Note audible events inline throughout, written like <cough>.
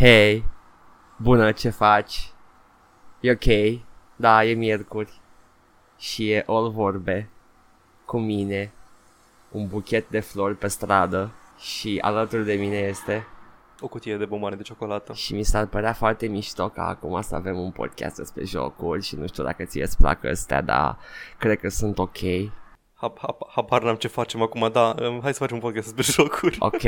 Hei, bună, ce faci? E ok? Da, e miercuri. Și e all vorbe cu mine. Un buchet de flori pe stradă și alături de mine este O cutie de bomboane de ciocolată. și mi s-ar părea foarte mișto ca acum să avem un podcast despre jocuri și nu știu dacă ție îți plac astea, dar cred că sunt ok. Hab, hab, habar n-am ce facem acum, da, um, hai să facem un podcast despre jocuri. <laughs> Ok,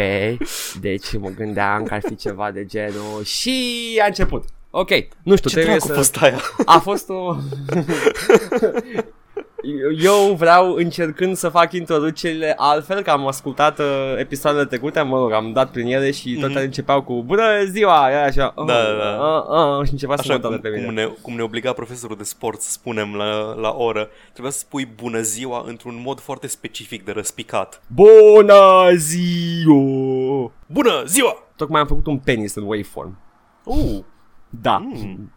deci mă gândeam că ar fi ceva de genul și a început. Ok, nu știu, Ce trebuie dracu a să... fost aia? A fost o... <laughs> Eu vreau încercând să fac introducerile altfel, că am ascultat uh, episoadele trecute, mă rog, am dat prin ele și toate Mhm. începeau cu Bună ziua! Era așa, oh, Da, da, da. Uh, uh, și începea să Așa mă cum, doare pe mine. cum, ne, cum ne obliga profesorul de sport să spunem la, la oră, trebuia să spui bună ziua într-un mod foarte specific de răspicat. Bună ziua! Bună ziua! Tocmai am făcut un penis în waveform. Uh, Da. mm.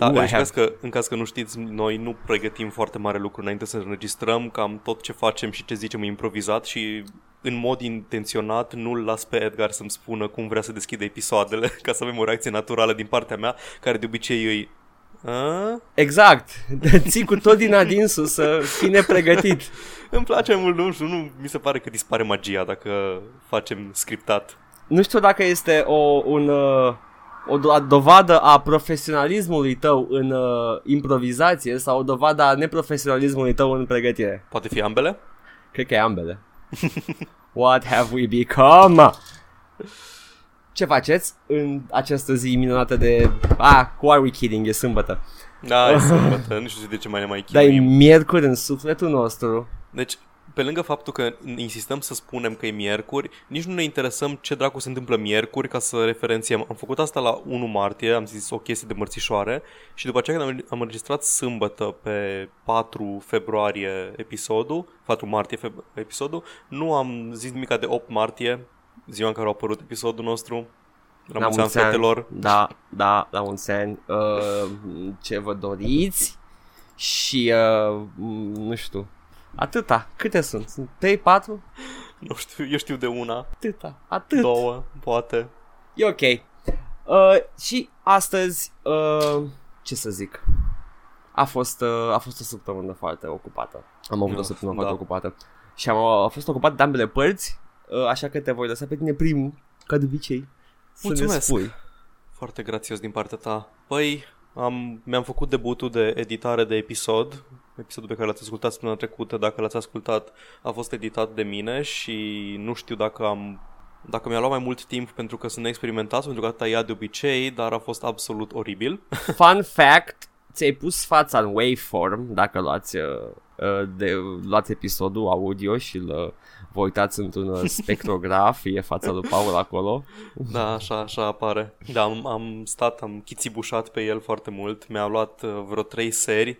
Da, Nu, I în, have. caz că, în caz că nu știți, noi nu pregătim foarte mare lucru înainte să înregistrăm, cam tot ce facem și ce zicem e improvizat și în mod intenționat nu-l las pe Edgar să-mi spună cum vrea să deschide episoadele, <laughs> ca să avem o reacție naturală din partea mea, care de obicei îi... A? Exact. <laughs> Ții cu tot din adinsul să fii nepregătit. <laughs> Îmi place mult, nu știu, nu mi se pare că dispare magia dacă facem scriptat. Nu știu dacă este o, un, uh, o do- dovadă a profesionalismului tău în uh, improvizație sau o dovadă a neprofesionalismului tău în pregătire. Poate fi ambele? Cred că e ambele. <laughs> What have we become? Ce faceți în această zi minunată de... Ah, who are we kidding? E sâmbătă. Da, e <laughs> sâmbătă, nu știu de ce mai ne mai Dar e chinuim. miercuri în sufletul nostru. Deci, pe lângă faptul că insistăm să spunem că e miercuri, nici nu ne interesăm ce dracu se întâmplă miercuri ca să referențiem. Am făcut asta la 1 martie, am zis o chestie de mărțișoare și după aceea când am- am înregistrat sâmbătă pe 4 februarie episodul, 4 martie feb- episodul, nu am zis nimica de 8 martie, ziua în care a apărut episodul nostru. La mulți ani, fetelor. Da, da, la mulți ani. Uh, ce vă doriți? Și, uh, m, nu știu, atâta. Câte sunt? Sunt 3, 4? Nu știu, eu știu de una, Atâta. Atât. două, poate. E ok. Uh, și astăzi, uh, ce să zic, a fost, uh, a fost o săptămână foarte ocupată. Am avut o Da, săptămână da. foarte ocupată. Și am a fost ocupat de ambele părți, uh, așa că te voi lăsa pe tine primul, ca de obicei, să ne Mulțumesc. spui. Foarte grațios din partea ta. Păi, am, mi-am făcut debutul de editare de episod. Episodul pe care l-ați ascultat săptămâna trecută, dacă l-ați ascultat, a fost editat de mine și nu știu dacă am dacă mi-a luat mai mult timp pentru că sunt experimentat, pentru că atâta ia de obicei, dar a fost absolut oribil. <laughs> Fun fact, ți-ai pus fața în waveform, dacă luați, uh, uh, de, luați episodul audio și îl vă uitați într-un uh, spectrograf, <laughs> e fața lui Paul acolo. <laughs> Da, așa, așa apare. Da, am, am stat, am chițibușat pe el foarte mult. Mi-a luat uh, vreo trei seri,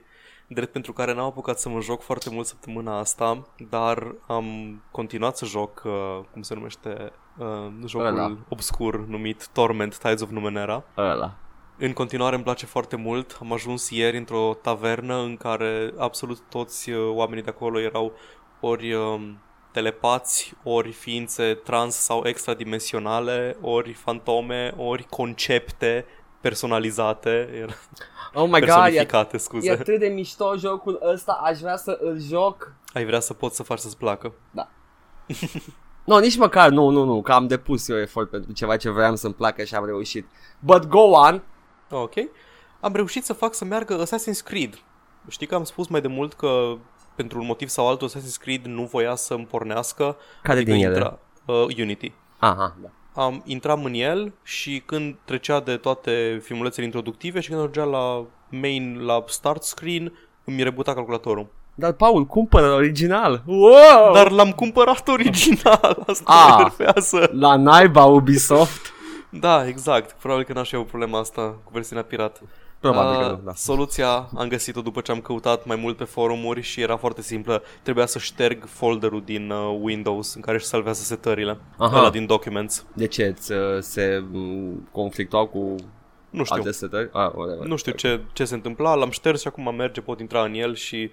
drept pentru care n-am apucat să mă joc foarte mult săptămâna asta, dar am continuat să joc, uh, cum se numește, uh, jocul Ăla. obscur numit Torment Tides of Numenera. Ăla. În continuare îmi place foarte mult. Am ajuns ieri într-o tavernă în care absolut toți uh, oamenii de acolo erau ori um, telepați, ori ființe trans sau extradimensionale, ori fantome, ori concepte personalizate, era- Oh my god, e, personificate, e scuze. atât de mișto jocul ăsta, aș vrea să îl joc. Ai vrea să poți să faci să-ți placă. <laughs> Nu, nici măcar, nu, nu, nu, că am depus eu efort pentru ceva ce vreau să-mi placă și am reușit. But go on. Ok. Am reușit să fac să meargă Assassin's Creed. Știi că am spus mai de mult că pentru un motiv sau altul Assassin's Creed nu voia să-mi pornească. Care adică din ele? intra, uh, Unity. Aha, da. Am intram în el și când trecea de toate filmulețele introductive și când ajungea la main, la start screen, îmi rebuta calculatorul. Dar, Paul, cumpără original. Wow! Dar l-am cumpărat original, <laughs> asta Ah. mă enervează. La naiba Ubisoft. Da, exact. Probabil că n-aș avea problema asta cu versiunea pirată. Probabil Uh, că nu, da. Soluția am găsit-o după ce am căutat mai mult pe forumuri și era foarte simplă. Trebuia să șterg folderul din uh, Windows în care își salvează setările. Aha. Ăla din Documents. De ce? Ți, uh, se m, conflictuau cu Nu știu. alte setări? Ah, whatever. Nu știu ce, ce se întâmpla, l-am șters și acum merge, pot intra în el și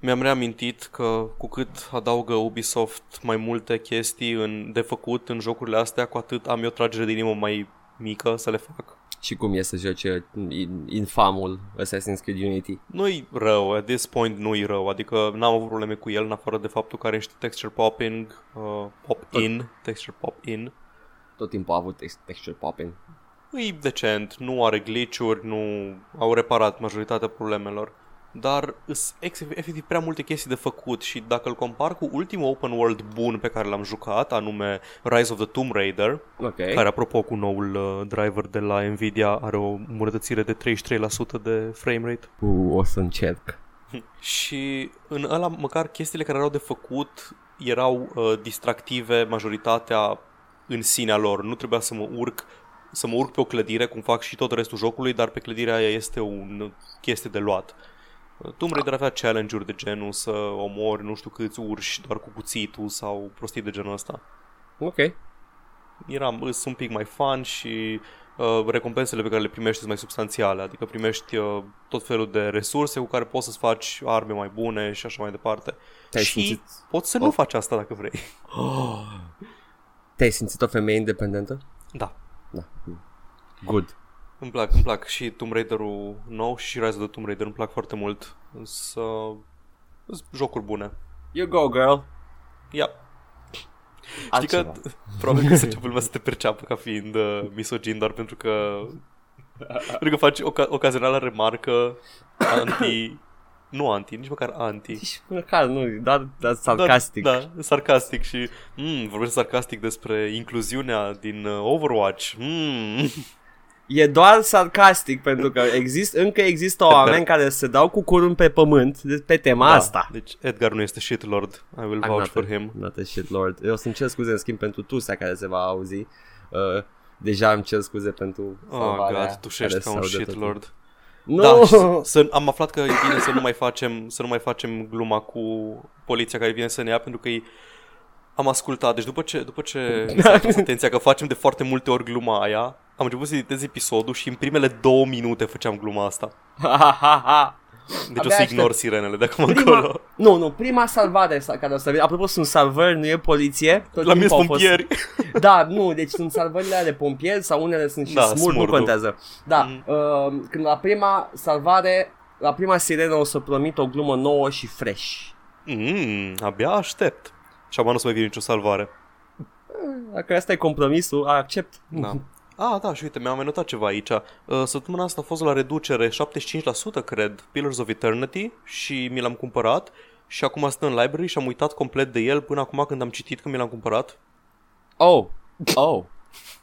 mi-am reamintit că cu cât adaugă Ubisoft mai multe chestii în, de făcut în jocurile astea, cu atât am eu tragere de inimă mai mică să le fac. Și cum e să joce infamul Assassin's Creed Unity? Nu-i rău, at this point nu-i rău, adică n-am avut probleme cu el în afară de faptul că are niște texture popping, uh, pop-in, texture pop-in. Tot timpul a avut texture popping. E decent, nu are glitch-uri, nu au reparat majoritatea problemelor dar sunt efectiv prea multe chestii de făcut și dacă îl compar cu ultimul open world bun pe care l-am jucat, anume Rise of the Tomb Raider, okay. care apropo cu noul uh, driver de la Nvidia are o îmbunătățire de 33% de frame rate. Uh, o să încerc. <laughs> și în ăla măcar chestiile care erau de făcut erau uh, distractive majoritatea în sinea lor. Nu trebuia să mă urc să mă urc pe o clădire, cum fac și tot restul jocului, dar pe clădirea aia este o chestie de luat. Tomb Raider avea challenge-uri de genul să omori nu știu câți urși doar cu cuțitul sau prostii de genul ăsta. Ok. Era, sunt un pic mai fun și uh, recompensele pe care le primești sunt mai substanțiale, adică primești uh, tot felul de resurse cu care poți să-ți faci arme mai bune și așa mai departe. Te-ai și simțit... poți să oh. nu faci asta dacă vrei. Oh. <gasps> Te-ai simțit o femeie independentă? Da. Da. Good. Îmi plac, îmi plac și Tomb Raider-ul nou și Rise of the Tomb Raider îmi plac foarte mult. Însă jocuri bune. You go, girl. Yeah. Știi că <laughs> probabil că se începe lumea să te perceapă ca fiind uh, misogin doar pentru că <laughs> pentru că faci oca- ocazională remarcă anti nu anti, nici măcar anti. Nici măcar nu, dar, dar sarcastic. Da, da sarcastic și mm, vorbești sarcastic despre incluziunea din uh, Overwatch. Mm. E doar sarcastic pentru că exist, încă există oameni care se dau cu curul pe pământ pe tema da, asta. Deci Edgar nu este shitlord. I will I'm vouch for a, him. Not a shitlord. Eu să-mi cer scuze în schimb pentru tusea care se va auzi. Uh, deja îmi cer scuze pentru Oh, God, tușești ca un shitlord. Nu! Da, să, am aflat că e bine să nu mai facem să nu mai facem gluma cu poliția care vine să ne ia pentru că e am ascultat, deci după ce, după ce <laughs> s-a atenția că facem de foarte multe ori gluma aia, am început să editez episodul și în primele două minute făceam gluma asta. <laughs> Deci Abia o să ignor aștept. sirenele de acum prima, încolo. Nu, nu, prima salvare care o să vin, apropo sunt salvări, nu e poliție. Tot La mine sunt pompieri. Fost... <laughs> Da, nu, deci sunt salvările de pompieri sau unele sunt și da, smur, nu contează. Da, mm. uh, când la prima salvare, la prima sirenă o să promit o glumă nouă și fresh. Mm, abia aștept. Și acum nu o să mai vină nicio salvare. Dacă asta e compromisul, accept. Da. Ah, da, și uite, mi-am notat ceva aici. Uh, săptămâna asta a fost la reducere 75%, cred, Pillars of Eternity și mi l-am cumpărat și acum stă în library și am uitat complet de el până acum când am citit că mi l-am cumpărat. Oh, oh.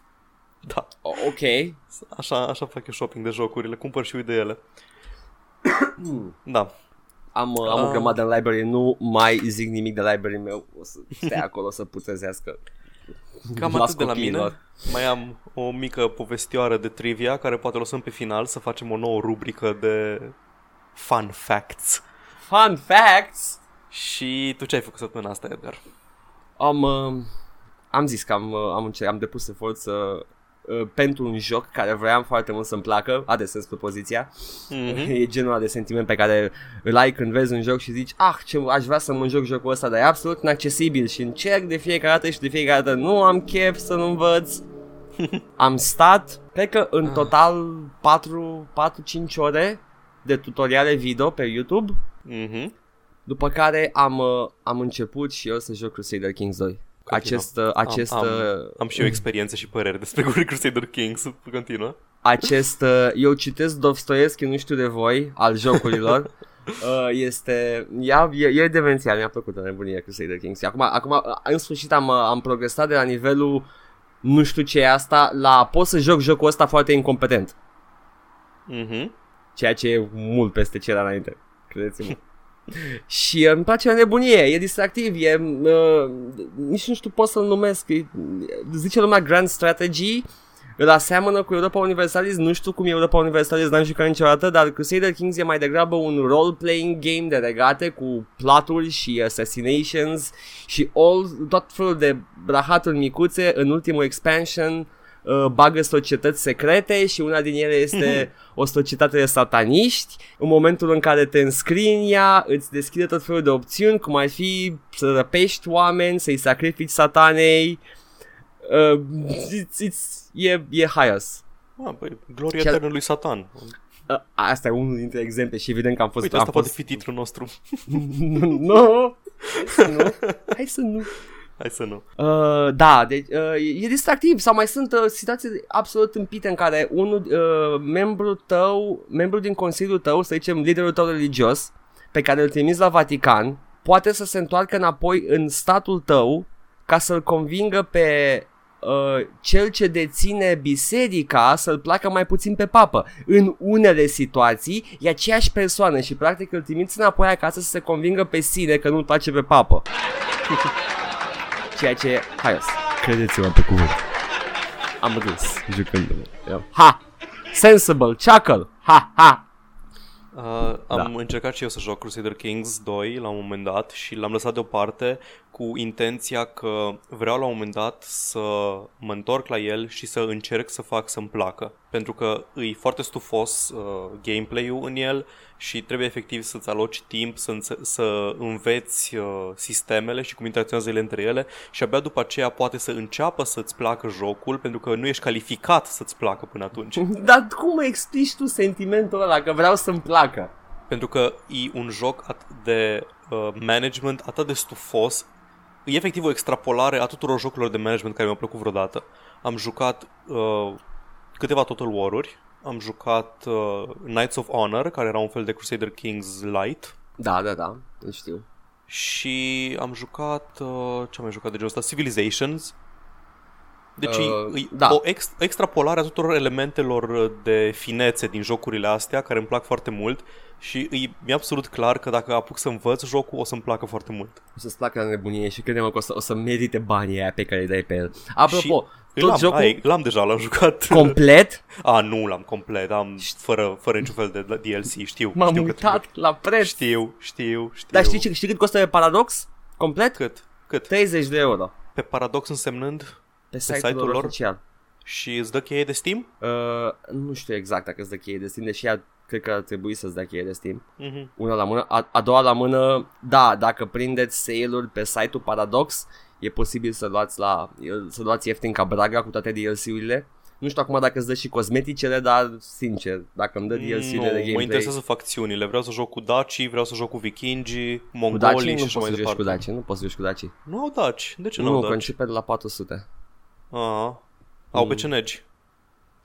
<laughs> da. Oh, ok. Așa, așa fac eu shopping de jocuri, le cumpăr și uit de ele. da. Am, uh. am o grămadă în library, nu mai zic nimic de library meu, o să stai <laughs> acolo să putrezească. Cam atât de la mine. Mai am o mică povestioară de trivia care poate lăsăm pe final să facem o nouă rubrică de fun facts. Fun facts? Și tu ce ai făcut săptămâna asta, Edgar? Am, uh, am zis că am, uh, am, am depus efort să Uh, pentru un joc care vreau foarte mult să-mi placă, are sens propoziția, mm-hmm. e genul de sentiment pe care îl ai când vezi un joc și zici, ah, ce aș vrea să mă joc jocul ăsta, dar e absolut inaccesibil și încerc de fiecare dată și de fiecare dată nu am chef să nu învăț. <laughs> am stat, cred că în ah. total 4-5 ore de tutoriale video pe YouTube, mm-hmm. după care am, uh, am început și eu să joc Crusader Kings 2. Acest, acest, am, am, am și eu experiențe și păreri despre <laughs> Crusader Kings. Continuă. Acest, eu citesc Dostoevski, nu știu de voi, al jocurilor. <laughs> Uh, este, ea, e, e demențial, mi-a plăcut nebunia Crusader Kings. Acum, acum, în sfârșit am, am progresat de la nivelul nu știu ce e asta, la pot să joc jocul ăsta foarte incompetent. Mm-hmm. Ceea ce e mult peste ce era înainte, credeți-mă. <laughs> și uh, îmi place o nebunie, e distractiv, e, uh, nici nu știu pot să-l numesc, e, zice lumea Grand Strategy, îl aseamănă cu Europa Universalis, nu știu cum e Europa Universalis, n-am jucat niciodată, dar Crusader Kings e mai degrabă un role-playing game de regate cu platuri și assassinations și all, tot felul de brahaturi micuțe în ultimul expansion uh, bagă societăți secrete și una din ele este o societate de sataniști. În momentul în care te înscrii în ea, îți deschide tot felul de opțiuni, cum ar fi să răpești oameni, să-i sacrifici satanei, Uh, it's, it's, e, e highest. Ah, băi, gloria Cel- eternă lui Satan. Uh, asta e unul dintre exemple și evident că am fost... Uite, am asta poate fost... fi titlul nostru. <laughs> nu, hai să nu, <laughs> hai să nu. Hai să nu. Uh, da, deci uh, e distractiv sau mai sunt uh, situații absolut împite în care unul, uh, membru tău, membru din consiliul tău, să zicem liderul tău religios, pe care îl trimiți la Vatican, poate să se întoarcă înapoi în statul tău ca să-l convingă pe uh, cel ce deține biserica să-l placă mai puțin pe papă. În unele situații e aceeași persoană și practic îl trimiți înapoi acasă să se convingă pe sine că nu-l place pe papă. <laughs> Ceea ce e haios. Credeți-mă pe cuvânt. Am râs jucându-mă. Ha! Sensible, chuckle, ha, ha! Uh, am Da. încercat și eu să joc Crusader Kings 2 la un moment dat și l-am lăsat deoparte cu intenția că vreau la un moment dat să mă întorc la el și să încerc să fac să-mi placă. Pentru că e foarte stufos uh, gameplay-ul în el și trebuie efectiv să-ți aloci timp să, înțe- să înveți uh, sistemele și cum interacționează ele între ele și abia după aceea poate să înceapă să-ți placă jocul pentru că nu ești calificat să-ți placă până atunci. <laughs> Dar cum explici tu sentimentul ăla că vreau să-mi placă? Pentru că e un joc at- de uh, management atât de stufos, e efectiv o extrapolare a tuturor jocurilor de management care mi-au plăcut vreodată. Am jucat uh, câteva Total War-uri, am jucat uh, Knights of Honor, care era un fel de Crusader Kings Light, Da, da, da, îl știu. și am jucat, uh, ce am mai jucat de genul ăsta? Civilizations. Deci Uh, e, e da. o ex- extrapolare a tuturor elementelor de finețe din jocurile astea, care îmi plac foarte mult și e, mi-e absolut clar că dacă apuc să învăț jocul, o să-mi placă foarte mult. O să-ți placă la nebunie și crede-mă că o să, o să merite banii aia pe care îi dai pe el. Apropo, și tot l-am, jocul ai, l-am deja, l-am jucat. complet, <laughs> A, nu l-am complet, am fără, fără niciun fel de DLC, știu. m-am știu că uitat la preț. Știu, știu, știu. Dar știi, ce- știi cât costă pe Paradox? Complet? Cât? Cât? 30 de euro. Pe Paradox însemnând Pe site-ul, site-ul lor lor? oficial. și îți dă cheie de Steam? Uh, nu știu exact dacă îți dă cheie de Steam, deși ea cred că ar trebui să-ți dea cheie de Steam. Mhm. Una la mână. A, a doua la mână, da, dacă prindeți sale-uri pe site-ul Paradox, e posibil să luați la să luați ieftin ca braga cu toate DLC-urile. Nu știu acum dacă îți dă și cosmeticele, dar sincer, dacă îmi dă DLC-urile de Nu, mă gameplay, interesează facțiunile. Vreau să joc cu Daci, vreau să joc cu vikingii, cu mongolii Daci și nu așa poți mai să joci departe. cu Daci, nu poți să joci cu Daci. Nu au Daci. De ce nu, Nu, au că Daci? începe de la 400. Aha. Au Mm. pe cenegi.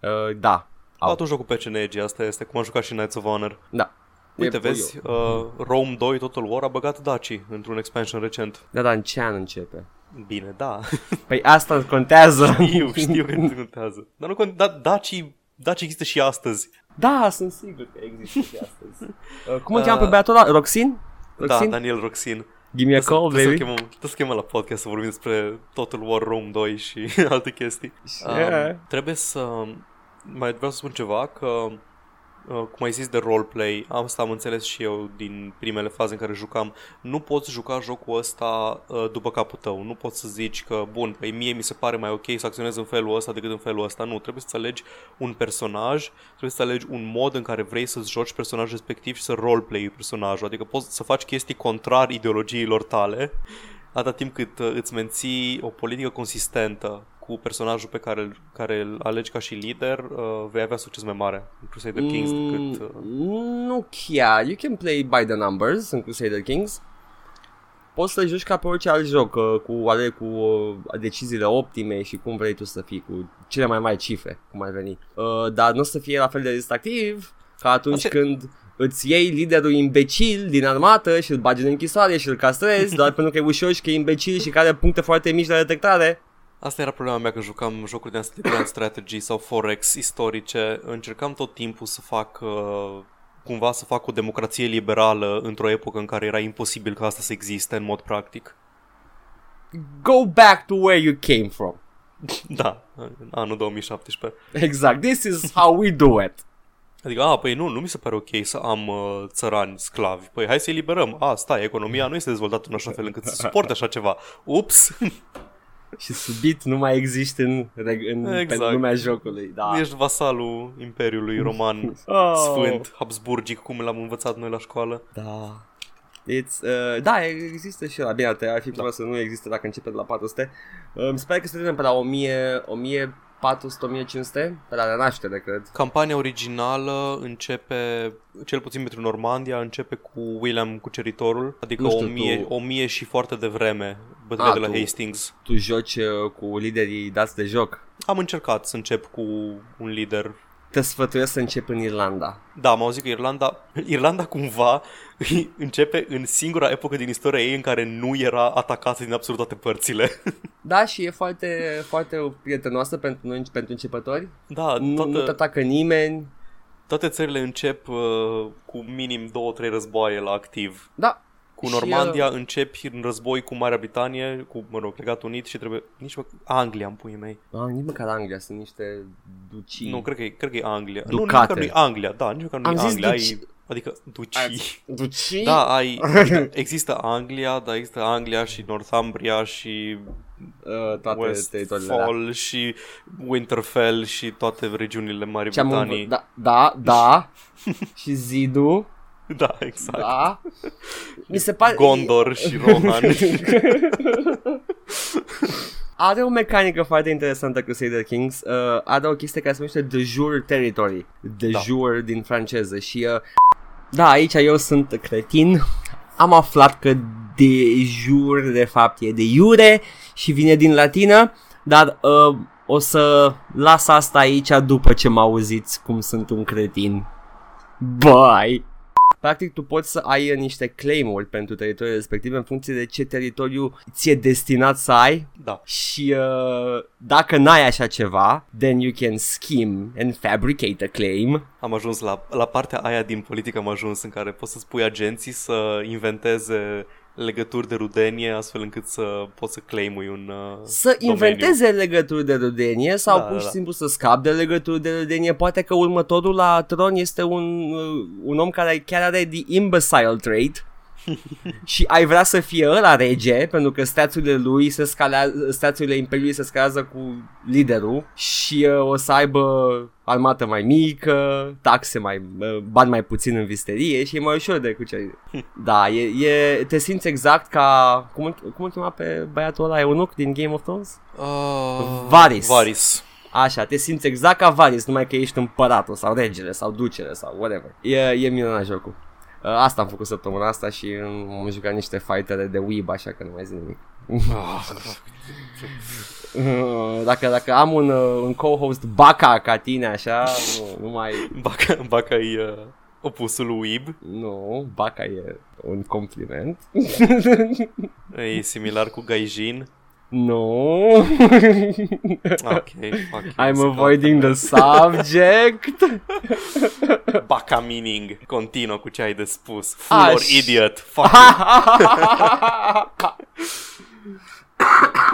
Uh, da, Au au. atunci joc cu pe cenegi, asta este cum am jucat și Knights of Honor. da. Uite, E- vezi, uh, Rome 2 Total War a băgat Daci într-un expansion recent. Da, dar în ce an începe? Bine, da. <laughs> Păi asta contează. știu, știu că nu contează. Dar nu contează. Da, Daci, Daci există și astăzi. Da, sunt sigur că există și astăzi. <laughs> Uh, cum îl cheamă pe Uh, băiatul ăla? Roxin? Da, Roxin? Daniel Roxin. Give me a call, Trebuie baby. să, chemăm, trebuie să chemăm la podcast să vorbim despre Total War Rome 2 și <laughs> alte chestii. Yeah. Um, trebuie să... Mai vreau să spun ceva, că uh, cum ai zis de roleplay, asta am înțeles și eu din primele faze în care jucam, nu poți juca jocul ăsta uh, după capul tău. Nu poți să zici că, bun, păi mie mi se pare mai ok să acționez în felul ăsta decât în felul ăsta. Nu, trebuie să alegi un personaj, trebuie să alegi un mod în care vrei să-ți joci personajul respectiv și să roleplay personajul. Adică poți să faci chestii contrar ideologiilor tale, atâta timp cât uh, îți menții o politică consistentă cu personajul pe care, îl- care îl alegi ca și lider, uh, vei avea succes mai mare în Crusader Kings decât... Uh, Mm, Nu chiar. You can play by the numbers în Crusader Kings. Poți să joci ca pe orice alt joc, uh, cu, ale, cu uh, deciziile optime și cum vrei tu să fii, cu cele mai mari cifre, cum ar veni. Uh, dar nu o să fie la fel de distractiv ca atunci Asta- când îți iei liderul imbecil din armată și îl bagi în închisoare și îl castrezi <laughs> doar pentru că e ușor și că e imbecil și că are puncte foarte mici la detectare. Asta era problema mea când jucam jocuri de astea de Grand Strategy sau Forex istorice. Încercam tot timpul să fac... Uh, cumva să fac o democrație liberală într-o epocă în care era imposibil ca asta să existe în mod practic. Go back to where you came from. <laughs> Da, în anul 2017. Exact. This is how we do it. Adică, a, păi nu, nu mi se pare ok să am uh, țărani sclavi. Păi hai să-i liberăm. A, stai, economia nu este dezvoltată în așa fel încât să suporte așa ceva. Ups! <laughs> Și subit nu mai există în, reg- în Exact. exact. lumea jocului. Da. Ești vasalul Imperiului Roman Oh. <laughs> Sfânt, Habsburgic, cum l-am învățat noi la școală. Da. It's, uh, da, există și la bine, ar fi da. să nu există dacă începe de la 400. Uh, mi se pare că se termină pe la 1000, 1000 400-1500 pe la naștere, cred. Campania originală începe, cel puțin pentru Normandia, începe cu William Cuceritorul, adică Nu știu, 1000, tu- 1000 și foarte devreme, bătrâne A, de la tu- Hastings. Tu joci uh, cu liderii dați de joc. Am încercat să încep cu un lider. Te sfătuiesc să începi în Irlanda. Da, am auzit că Irlanda, <laughs> Irlanda cumva începe în singura epocă din istoria ei în care nu era atacată din absolut toate părțile. <laughs> Da, și e foarte, foarte prietenoasă pentru noi, pentru începători. Da, Nu, nu te toată, atacă nimeni. toate țările încep uh, cu minim 2-3 războaie la activ. Da. Cu Și, Normandia uh, începi în război cu Marea Britanie, cu, mă rog, Regatul Unit și trebuie... Nici mă... Anglia, în puii mei. Ah, nici măcar Anglia, sunt niște ducii. Nu, cred că, e, cred că e Anglia. Nu, nici Ducate. măcar nu e Anglia, da, nici măcar nu Am e zis Anglia. duci- Ai, adică ducii. Ducii? Da, ai, <laughs> adică există Anglia, dar există Anglia și Northumbria și Uh, toate teritoriile alea. Westfall și Winterfell și toate regiunile Marii Ce am Britanii. învă- da, da, da. <laughs> și zidul. Da, exact. Da. <laughs> Mi se pare... Gondor și Rohan. <laughs> Are o mecanică foarte interesantă Crusader Kings. Uh, are o chestie care se numește de jure territory. De Da. jure din franceză. Și uh, da, aici eu sunt cretin. Am aflat că de jure de fapt e de iure și vine din latină, dar uh, o să las asta aici după ce mă auziți cum sunt un cretin. Bye! Practic tu poți să ai uh, niște claim-uri pentru teritoriile respective în funcție de ce teritoriu ți-e destinat să ai da. și uh, dacă n-ai așa ceva, then you can scheme and fabricate a claim. Am ajuns la, la partea aia din politică am ajuns în care poți să spui agenții să inventeze legături de rudenie astfel încât să poți să claimui un uh, Să domeniu. inventeze legături de rudenie sau Da, pur și da. simplu să scapi de legături de rudenie. Poate că următorul la tron este un, uh, un om care chiar are the imbecile trait <laughs> și ai vrea să fie ăla rege pentru că stațiile lui se scalează, stațiile imperiului se scalează cu liderul și uh, o să aibă armată mai mică, taxe mai, uh, bani mai puțin în visterie și e mai ușor de cucerit. <laughs> Da, e, e, te simți exact ca, cum, îl- cum îl chema pe băiatul ăla eunuc din Game of Thrones? Uh, Varys. Varys. Așa, te simți exact ca Varys, numai că ești împăratul sau regele sau ducele sau whatever. E, e minunat jocul. Uh, Asta am făcut săptămâna asta și um, am jucat niște fightere de weeb, așa că nu mai zic nimic. Ah, Uh, <laughs> Dacă, dacă am un, uh, un co-host baca ca tine, așa, nu, nu mai... Baca, Baca e uh, opusul Weeb. Nu, baca e un compliment. E similar cu Gaijin. Nu. <laughs> Ok, fuck you. I'm Se avoiding the subject. <laughs> caute. Baca meaning. Continuă cu ce ai de spus. Fool or Aș. idiot. Fuck you.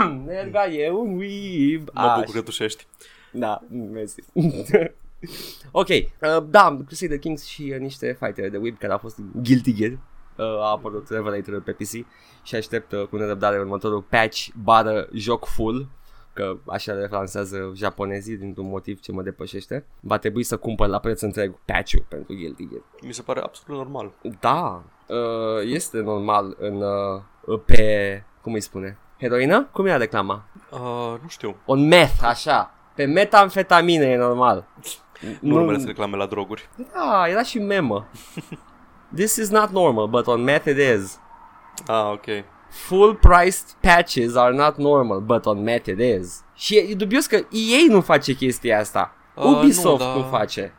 <coughs> Nerga e un weeb. Mă Așa. bucur că tușești. Da, mersi. <laughs> ok, uh, da, Crusader Kings și uh, niște fightere de web care au fost Guilty Gear. Uh, a apărut Revelator pe PC și aștept uh, cu nerăbdare următorul patch bară joc full că așa le lansează japonezii dintr-un motiv ce mă depășește. Va trebui să cumpăr la preț întreg patch-ul pentru Guilty Gear. Mi se pare absolut normal. Da, uh, este normal în uh, pe, cum îi spune, heroină? Cum era reclama? Uh, nu știu. On meth, așa. Pe metamfetamină e normal. Nu urmăresc reclame la droguri. Da, era și memă. <laughs> This is not normal, but on meth it is. Ah, ok. Full priced patches are not normal, but on meth it is. Și e dubios că EA nu face chestia asta. Uh, Ubisoft nu, nu, da. face.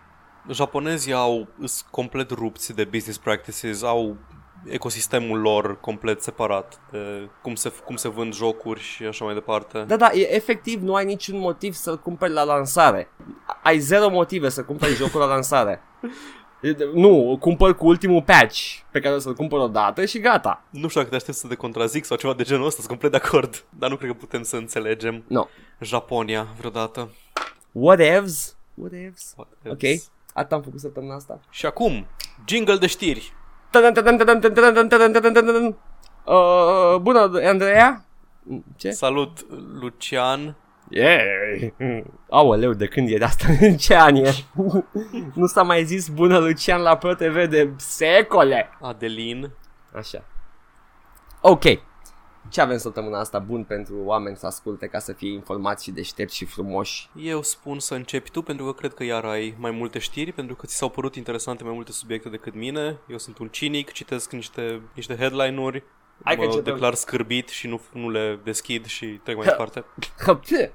Japonezii au sunt complet rupți de business practices, au ecosistemul lor complet separat de cum se, cum se vând jocuri și așa mai departe. Da, da, e, efectiv nu ai niciun motiv să-l cumperi la lansare. Ai zero motive să cumperi jocul la lansare. <laughs> Nu, cumpăr cu ultimul patch pe care o să-l cumpăr o dată și gata. Nu știu dacă te aștept să te contrazic sau ceva de genul ăsta, sunt complet de acord. Dar nu cred că putem să înțelegem no. Japonia vreodată. Whatevs? Whatevs? Whatevs. Ok, atât am făcut săptămâna asta. Și acum, jingle de știri. Uh, bună, Andreea! Mm, ce? Salut, Lucian! Yeah. Aoleu, de când e de asta? <laughs> În ce an e? <laughs> nu s-a mai zis bună Lucian la ProTV de secole. Adelin. Așa. Ok. Ce avem săptămâna asta bun pentru oameni să asculte ca să fie informați și deștepți și frumoși? Eu spun să începi tu pentru că cred că iar ai mai multe știri, pentru că ți s-au părut interesante mai multe subiecte decât mine. Eu sunt un cinic, citesc niște, niște headline-uri, Hai că mă începem. declar scârbit și nu, nu le deschid și trec mai departe. Hăpte!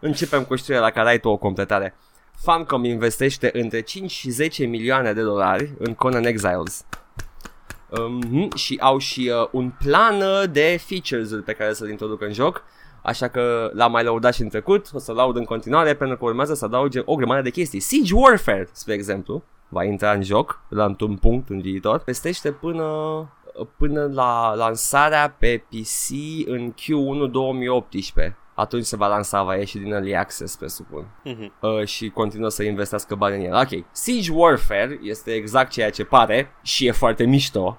Începem cu știrea la care ai tu o completare. Funcom investește între 5 și 10 milioane de dolari în Conan Exiles. Um, și au și uh, un plan uh, de features pe care să-l introducă în joc. Așa că l-am mai laudat și în trecut, o să laud în continuare pentru că urmează să adauge o grămadă de chestii. Siege Warfare, spre exemplu, va intra în joc la un punct în viitor. Pestește până până la lansarea pe PC în Q1 2018. Atunci se va lansa, va ieși din Early Access, presupun. Mhm. Uh, și continuă să investească bani în el. Ok, Siege Warfare este exact ceea ce pare și e foarte mișto.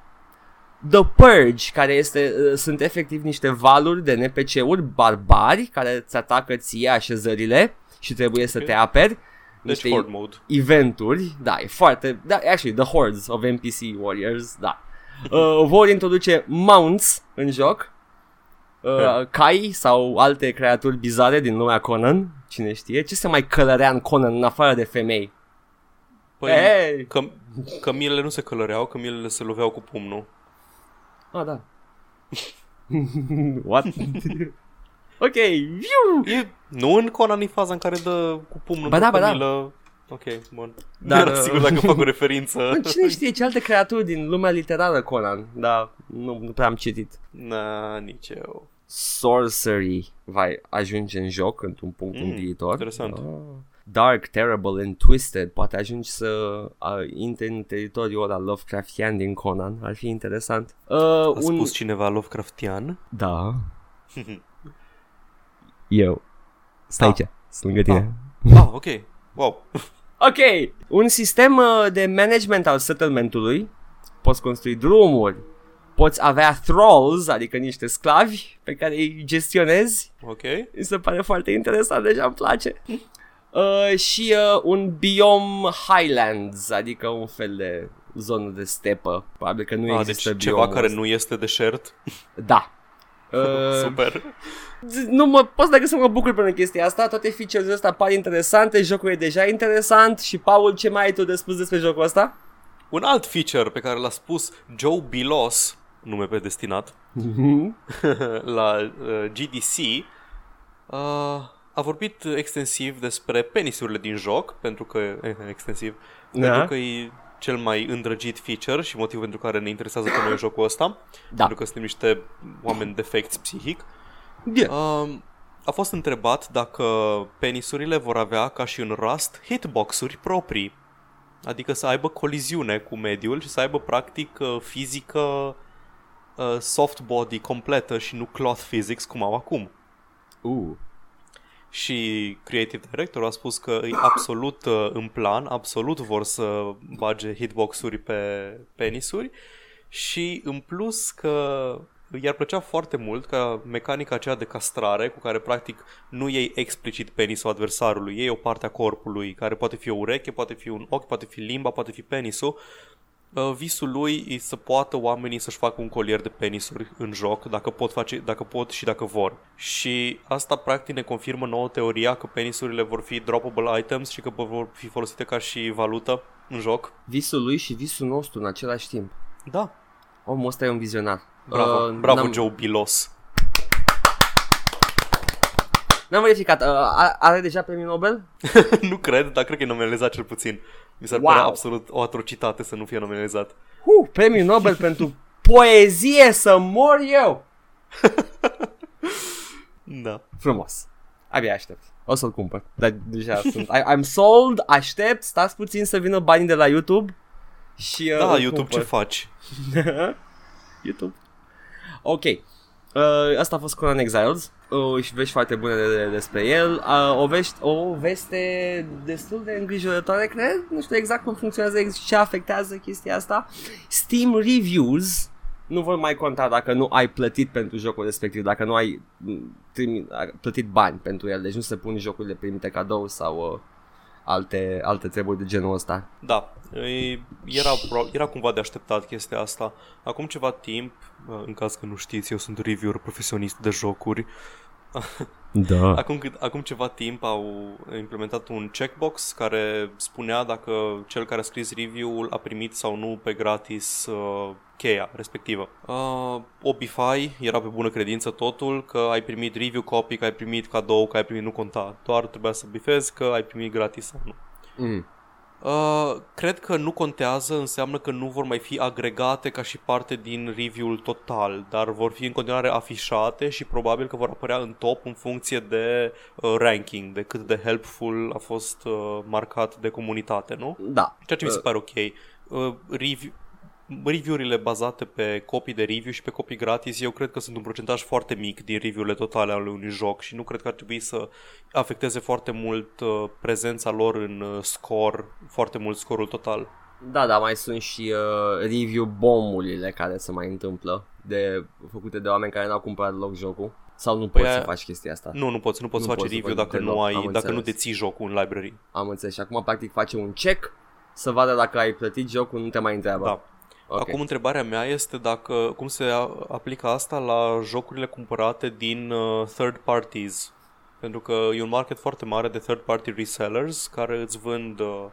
The Purge, care este, uh, sunt efectiv niște valuri de NPC-uri barbari care îți atacă ție așezările și trebuie să Ok. te aperi. Deci Niște horde mode. eventuri, da, e foarte, da, actually, the hordes of NPC warriors, da. Uh, vor introduce mounts în joc, uh, cai sau alte creaturi bizare din lumea Conan, cine știe, ce se mai călărea în Conan în afară de femei? Păi, Hey! că, cămilele nu se călăreau, cămilele se loveau cu pumnul. Ah, da. <laughs> What? ok, viu! E, nu în Conan e faza în care dă cu pumnul Ba pe da, ba da. Cămilă. Ok, bun. Dar, Dar, Era uh, sigur dacă fac o referință. Bă, Cine știe ce alte creaturi din lumea literară Conan, dar nu, nu prea am citit. Na, nici eu. Sorcery va ajunge în joc într-un punct în Mm, viitor. interesant. Ah. Dark, Terrible and Twisted poate ajungi să uh, intri în teritoriul ăla Lovecraftian din Conan. Ar fi interesant. Uh, A un... spus cineva Lovecraftian? Da. <laughs> Eu. Stai Ah. aici. Sunt lângă tine. Ah, ok. Wow. Ok. Un sistem uh, de management al settlementului. Poți construi drumuri. Poți avea thralls, adică niște sclavi pe care îi gestionezi. Ok. Mi se pare foarte interesant, deja îmi place. Uh, și uh, un biom highlands, adică un fel de zonă de stepă. Probabil că nu Ah, există deci ceva biomul care ăsta. nu este deșert. Da. Uh, <laughs> Super. nu mă pot decât să mă bucur până chestia asta Toate features astea par interesante Jocul e deja interesant Și Paul ce mai ai tu de spus despre jocul ăsta? Un alt feature pe care l-a spus Joe Bilos, nume predestinat, <laughs> la uh, GDC, uh, a vorbit extensiv despre penisurile din joc, pentru că eh, extensiv, Da. pentru că e cel mai îndrăgit feature și motivul pentru care ne interesează pe noi jocul ăsta, Da pentru că suntem niște oameni defecți psihic. yeah. Um, a fost întrebat dacă penisurile vor avea, ca și în Rust, hitbox-uri proprii. Adică să aibă coliziune cu mediul și să aibă practic uh, fizică uh, soft body completă și nu cloth physics cum au acum. uh. Și creative director a spus că e absolut uh, în plan, absolut vor să bage hitbox-uri pe penisuri și în plus că i-ar plăcea foarte mult ca mecanica aceea de castrare cu care practic nu iei explicit penisul adversarului, iei o parte a corpului care poate fi o ureche, poate fi un ochi, poate fi limba, poate fi penisul. Uh, Visul lui e să poată oamenii să-și facă un colier de penisuri în joc dacă pot, face, dacă pot și dacă vor. Și asta practic ne confirmă nouă teoria că penisurile vor fi droppable items și că vor fi folosite ca și valută în joc. Visul lui și visul nostru în același timp Da. Omul ăsta e un vizionar Bravo, Uh, bravo n-am- Joe Bilos. N-am verificat, uh, are, are deja premiul Nobel? <laughs> nu cred, dar cred că e nominalizat cel puțin. Mi s-ar Wow. părea absolut o atrocitate să nu fie nominalizat. Huh, premiul Nobel pentru poezie să mor eu <laughs> Da. Frumos Abia aștept O să-l cumpăr Dar deja sunt I, I'm sold Aștept Stați puțin să vină banii de la YouTube Și uh, Da, îl YouTube, ce cumpăr. faci? <laughs> YouTube Ok Uh, asta a fost Conan Exiles. Uh, și vești foarte bune de, de, despre el. Uh, o, vești, o veste destul de îngrijorătoare cred. Nu știu exact cum funcționează ex- ce afectează chestia asta. Steam Reviews nu vor mai conta dacă nu ai plătit pentru jocul respectiv dacă nu ai mm, trimi, plătit bani pentru el. Deci nu se pun jocurile primite cadou sau uh, alte, alte treburi de genul ăsta. Da, e- era, pro- era cumva de așteptat chestia asta. Acum ceva timp, uh, în caz că nu știți, eu sunt reviewer profesionist de jocuri. <laughs> Da. Acum, cât, acum ceva timp au implementat un checkbox care spunea dacă cel care a scris review-ul a primit sau nu pe gratis uh, cheia respectivă. Uh, Obify era pe bună credință totul, că ai primit review copy, că ai primit cadou, că ai primit nu conta. Doar trebuia să bifezi că ai primit gratis sau nu. Mm. Uh, cred că nu contează, înseamnă că nu vor mai fi agregate ca și parte din review-ul total, dar vor fi în continuare afișate și probabil că vor apărea în top în funcție de uh, ranking, de cât de helpful a fost uh, marcat de comunitate, nu? Da. Ceea ce mi se Uh, pare ok. Uh, review, review-urile bazate pe copii de review și pe copii gratis, eu cred că sunt un procentaj foarte mic din review-urile totale ale unui joc și nu cred că ar trebui să afecteze foarte mult uh, prezența lor în uh, score, foarte mult scorul total. Da, da, mai sunt și uh, review bomburile care se mai întâmplă de făcute de oameni care n-au cumpărat loc jocul. Sau nu Păi poți să aia- faci chestia asta. Nu, nu poți, nu poți Nu face poți să review faci dacă deloc, nu ai, am dacă nu înțeles. deții jocul în library. Am înțeles. Și acum practic face un check să vadă dacă ai plătit jocul, nu te mai întreabă. Da. Ok. Acum întrebarea mea este dacă cum se a- aplică asta la jocurile cumpărate din uh, third parties. Pentru că e un market foarte mare de third party resellers care îți vând uh,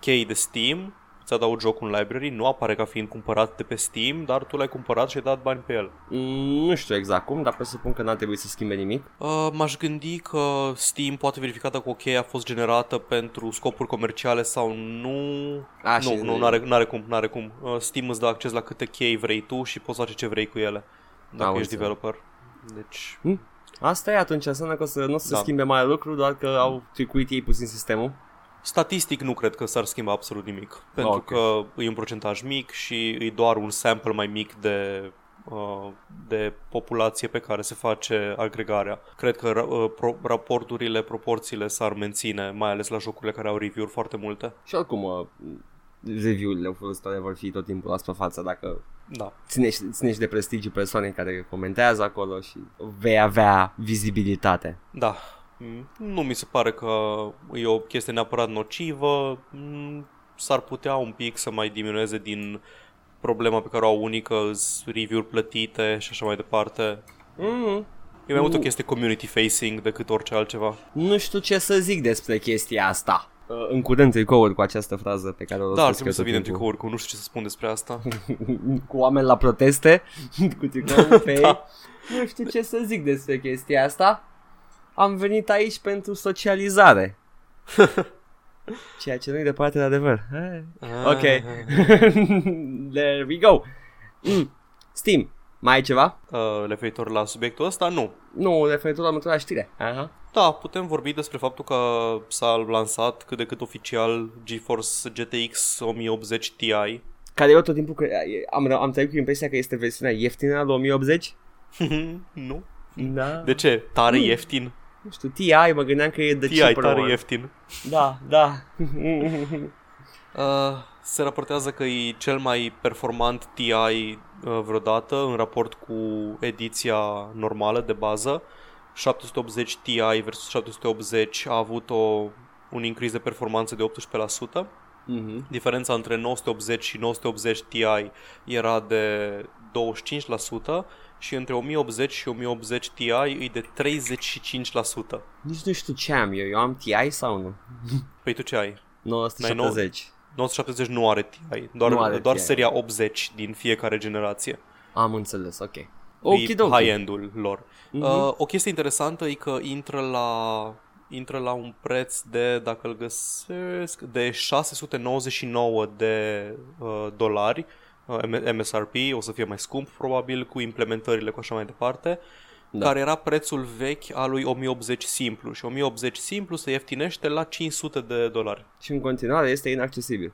chei de Steam, îți adaug jocul în library, nu apare ca fiind cumpărat de pe Steam, dar tu l-ai cumpărat și ai dat bani pe el. Mm, nu știu exact cum, dar presupun că n-ar trebui să schimbe nimic. Uh, m-aș gândi că Steam poate verifica dacă o cheie a fost generată pentru scopuri comerciale sau nu. A, și- nu, nu, n-are, n-are cum, n-are cum. Uh, Steam îți dă acces la câte chei vrei tu și poți face ce vrei cu ele. Dacă Am ești înțeles. developer. Deci, Asta e atunci, înseamnă că o să, nu o să se Da. schimbe mare lucru, doar că au tricuit ei puțin sistemul. Statistic nu cred că s-ar schimba absolut nimic. Pentru Ok. că e un procentaj mic și e doar un sample mai mic de uh, de populație pe care se face agregarea. Cred că ra- uh, pro- raporturile, proporțiile s-ar menține, mai ales la jocurile care au review-uri foarte multe. Și oricum, uh, review-urile folositoare vor fi tot timpul la suprafață dacă Da. ținești, ținești de prestigiul persoanei care comentează acolo și vei avea vizibilitate. Da. Mm, Nu mi se pare că e o chestie neapărat nocivă. Mm, S-ar putea un pic să mai diminueze din problema pe care o au unii că îs review-uri plătite și așa mai departe. Mm, E mai mult o Nu. chestie community facing decât orice altceva. nu știu ce să zic despre chestia asta. Uh, în curând tricouri cu această frază pe care o Da, ar rostesc trebui să eu tot vină timpul. tricouri, că nu știu ce să spun despre asta. <laughs> cu oameni la proteste, <laughs> cu tricouri pe <laughs> ei. Da. Nu știu ce să zic despre chestia asta. Am venit aici pentru socializare. <laughs> Ceea ce nu-i departe de adevăr. Eh, Ok. <laughs> There we go. Mm. Steam, mai ai ceva? Uh, referitor la subiectul ăsta, nu. Nu, referitor la următoarea știre. Aha. Da, putem vorbi despre faptul că s-a lansat cât de cât oficial GeForce GTX 1080 Ti. Care eu tot timpul că am, am trăit cu impresia că este versiunea ieftină la <laughs> 1080. nu? Da. De ce? Tare ieftin? Nu știu, TI, mă gândeam că e de Ti cheaper tare one. ieftin. Da, da. <laughs> Uh, se raportează că e cel mai performant TI uh, vreodată în raport cu ediția normală de bază. 780 Ti versus 780 a avut o, un increase de performanță de 18%. Mhm. Diferența între 980 și 980 Ti era de 25% și între 1080 și 1080 Ti e de 35%. Nici nu știu ce am eu. Eu am TI sau nu? <laughs> Păi tu ce ai? 970. 970 nu are Ti, doar, Nu are doar TI. seria 80 din fiecare generație. Am înțeles, ok. e Ok, high-end-ul lor. Mhm. Uh, o chestie interesantă e că intră la intră la un preț de, dacă îl găsesc, de 699 de uh, dolari uh, M- MSRP, o să fie mai scump probabil cu implementările cu așa mai departe, Da. da. care era prețul vechi al lui 1080 simplu și 1080 simplu se ieftinește la 500 de dolari. Și în continuare este inaccesibil.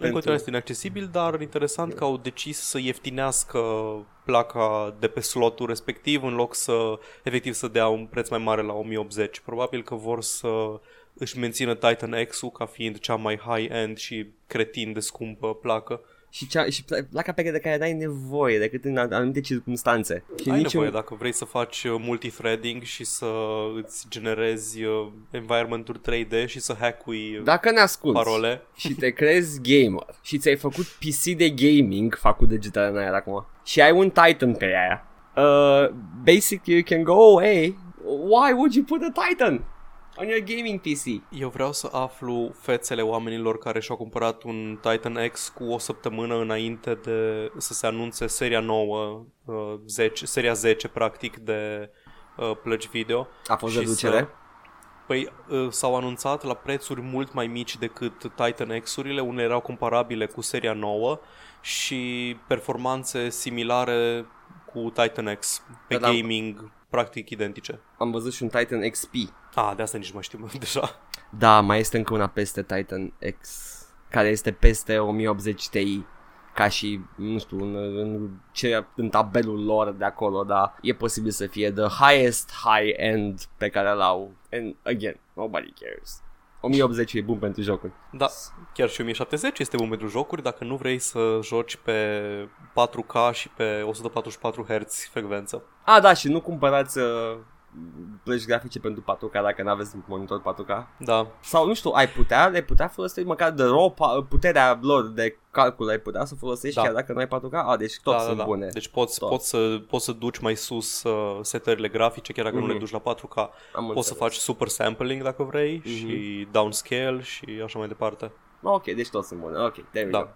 În continuare este inaccesibil, dar interesant că au decis să ieftinească placa de pe slotul respectiv în loc să efectiv să dea un preț mai mare la 1080. Probabil că vor să își mențină Titan X-ul ca fiind cea mai high-end și cretin de scumpă placă și, cea, și pla- placa pe de care n-ai nevoie decât în anumite circunstanțe. Și Ai niciun... nevoie dacă vrei să faci uh, multithreading și să îți generezi uh, environment-uri 3D și să hackui uh, Dacă ne asculti parole. și te crezi gamer și ți-ai făcut PC de gaming, fac cu degetele în aer acum, și ai un Titan pe aia, uh, basic you can go away. Why would you put a Titan on your gaming PC? Eu vreau să aflu fețele oamenilor care și-au cumpărat un Titan X cu o săptămână înainte de să se anunțe seria nouă, uh, 10, seria 10 practic de uh, plăci video. A fost Și reducere? să- Păi uh, s-au anunțat la prețuri mult mai mici decât Titan X-urile, unele erau comparabile cu seria nouă și performanțe similare cu Titan X pe Da, da. gaming practic identice. Am văzut și un Titan XP. Ah, de asta nici nu mai știu <laughs> deja. Da, mai este încă una peste Titan X, care este peste 1080 Ti, ca și, nu știu, în, în, ce, în tabelul lor de acolo, dar e posibil să fie the highest high-end pe care l-au. And again, nobody cares. 1080 e bun pentru jocuri. Da, chiar și 1070 este bun pentru jocuri dacă nu vrei să joci pe 4K și pe 144 Hz frecvență. Ah, da, și nu cumpărați uh, plăci grafice pentru 4K dacă nu aveți monitor 4K. Da, Sau, nu știu, ai putea, le putea folosi măcar de raw, pa- puterea lor de calcul ai putea să folosești Da. chiar dacă nu ai 4K? Ah, deci tot da, sunt da, da. bune. Deci poți, Tot. poți, să, poți să duci mai sus uh, setările grafice, chiar dacă nu Mhm. le duci la 4K. Am Poți înțeles. să faci super sampling dacă vrei Mhm. și downscale și așa mai departe. Ok, deci toți sunt bune. Ok, there we Da. go.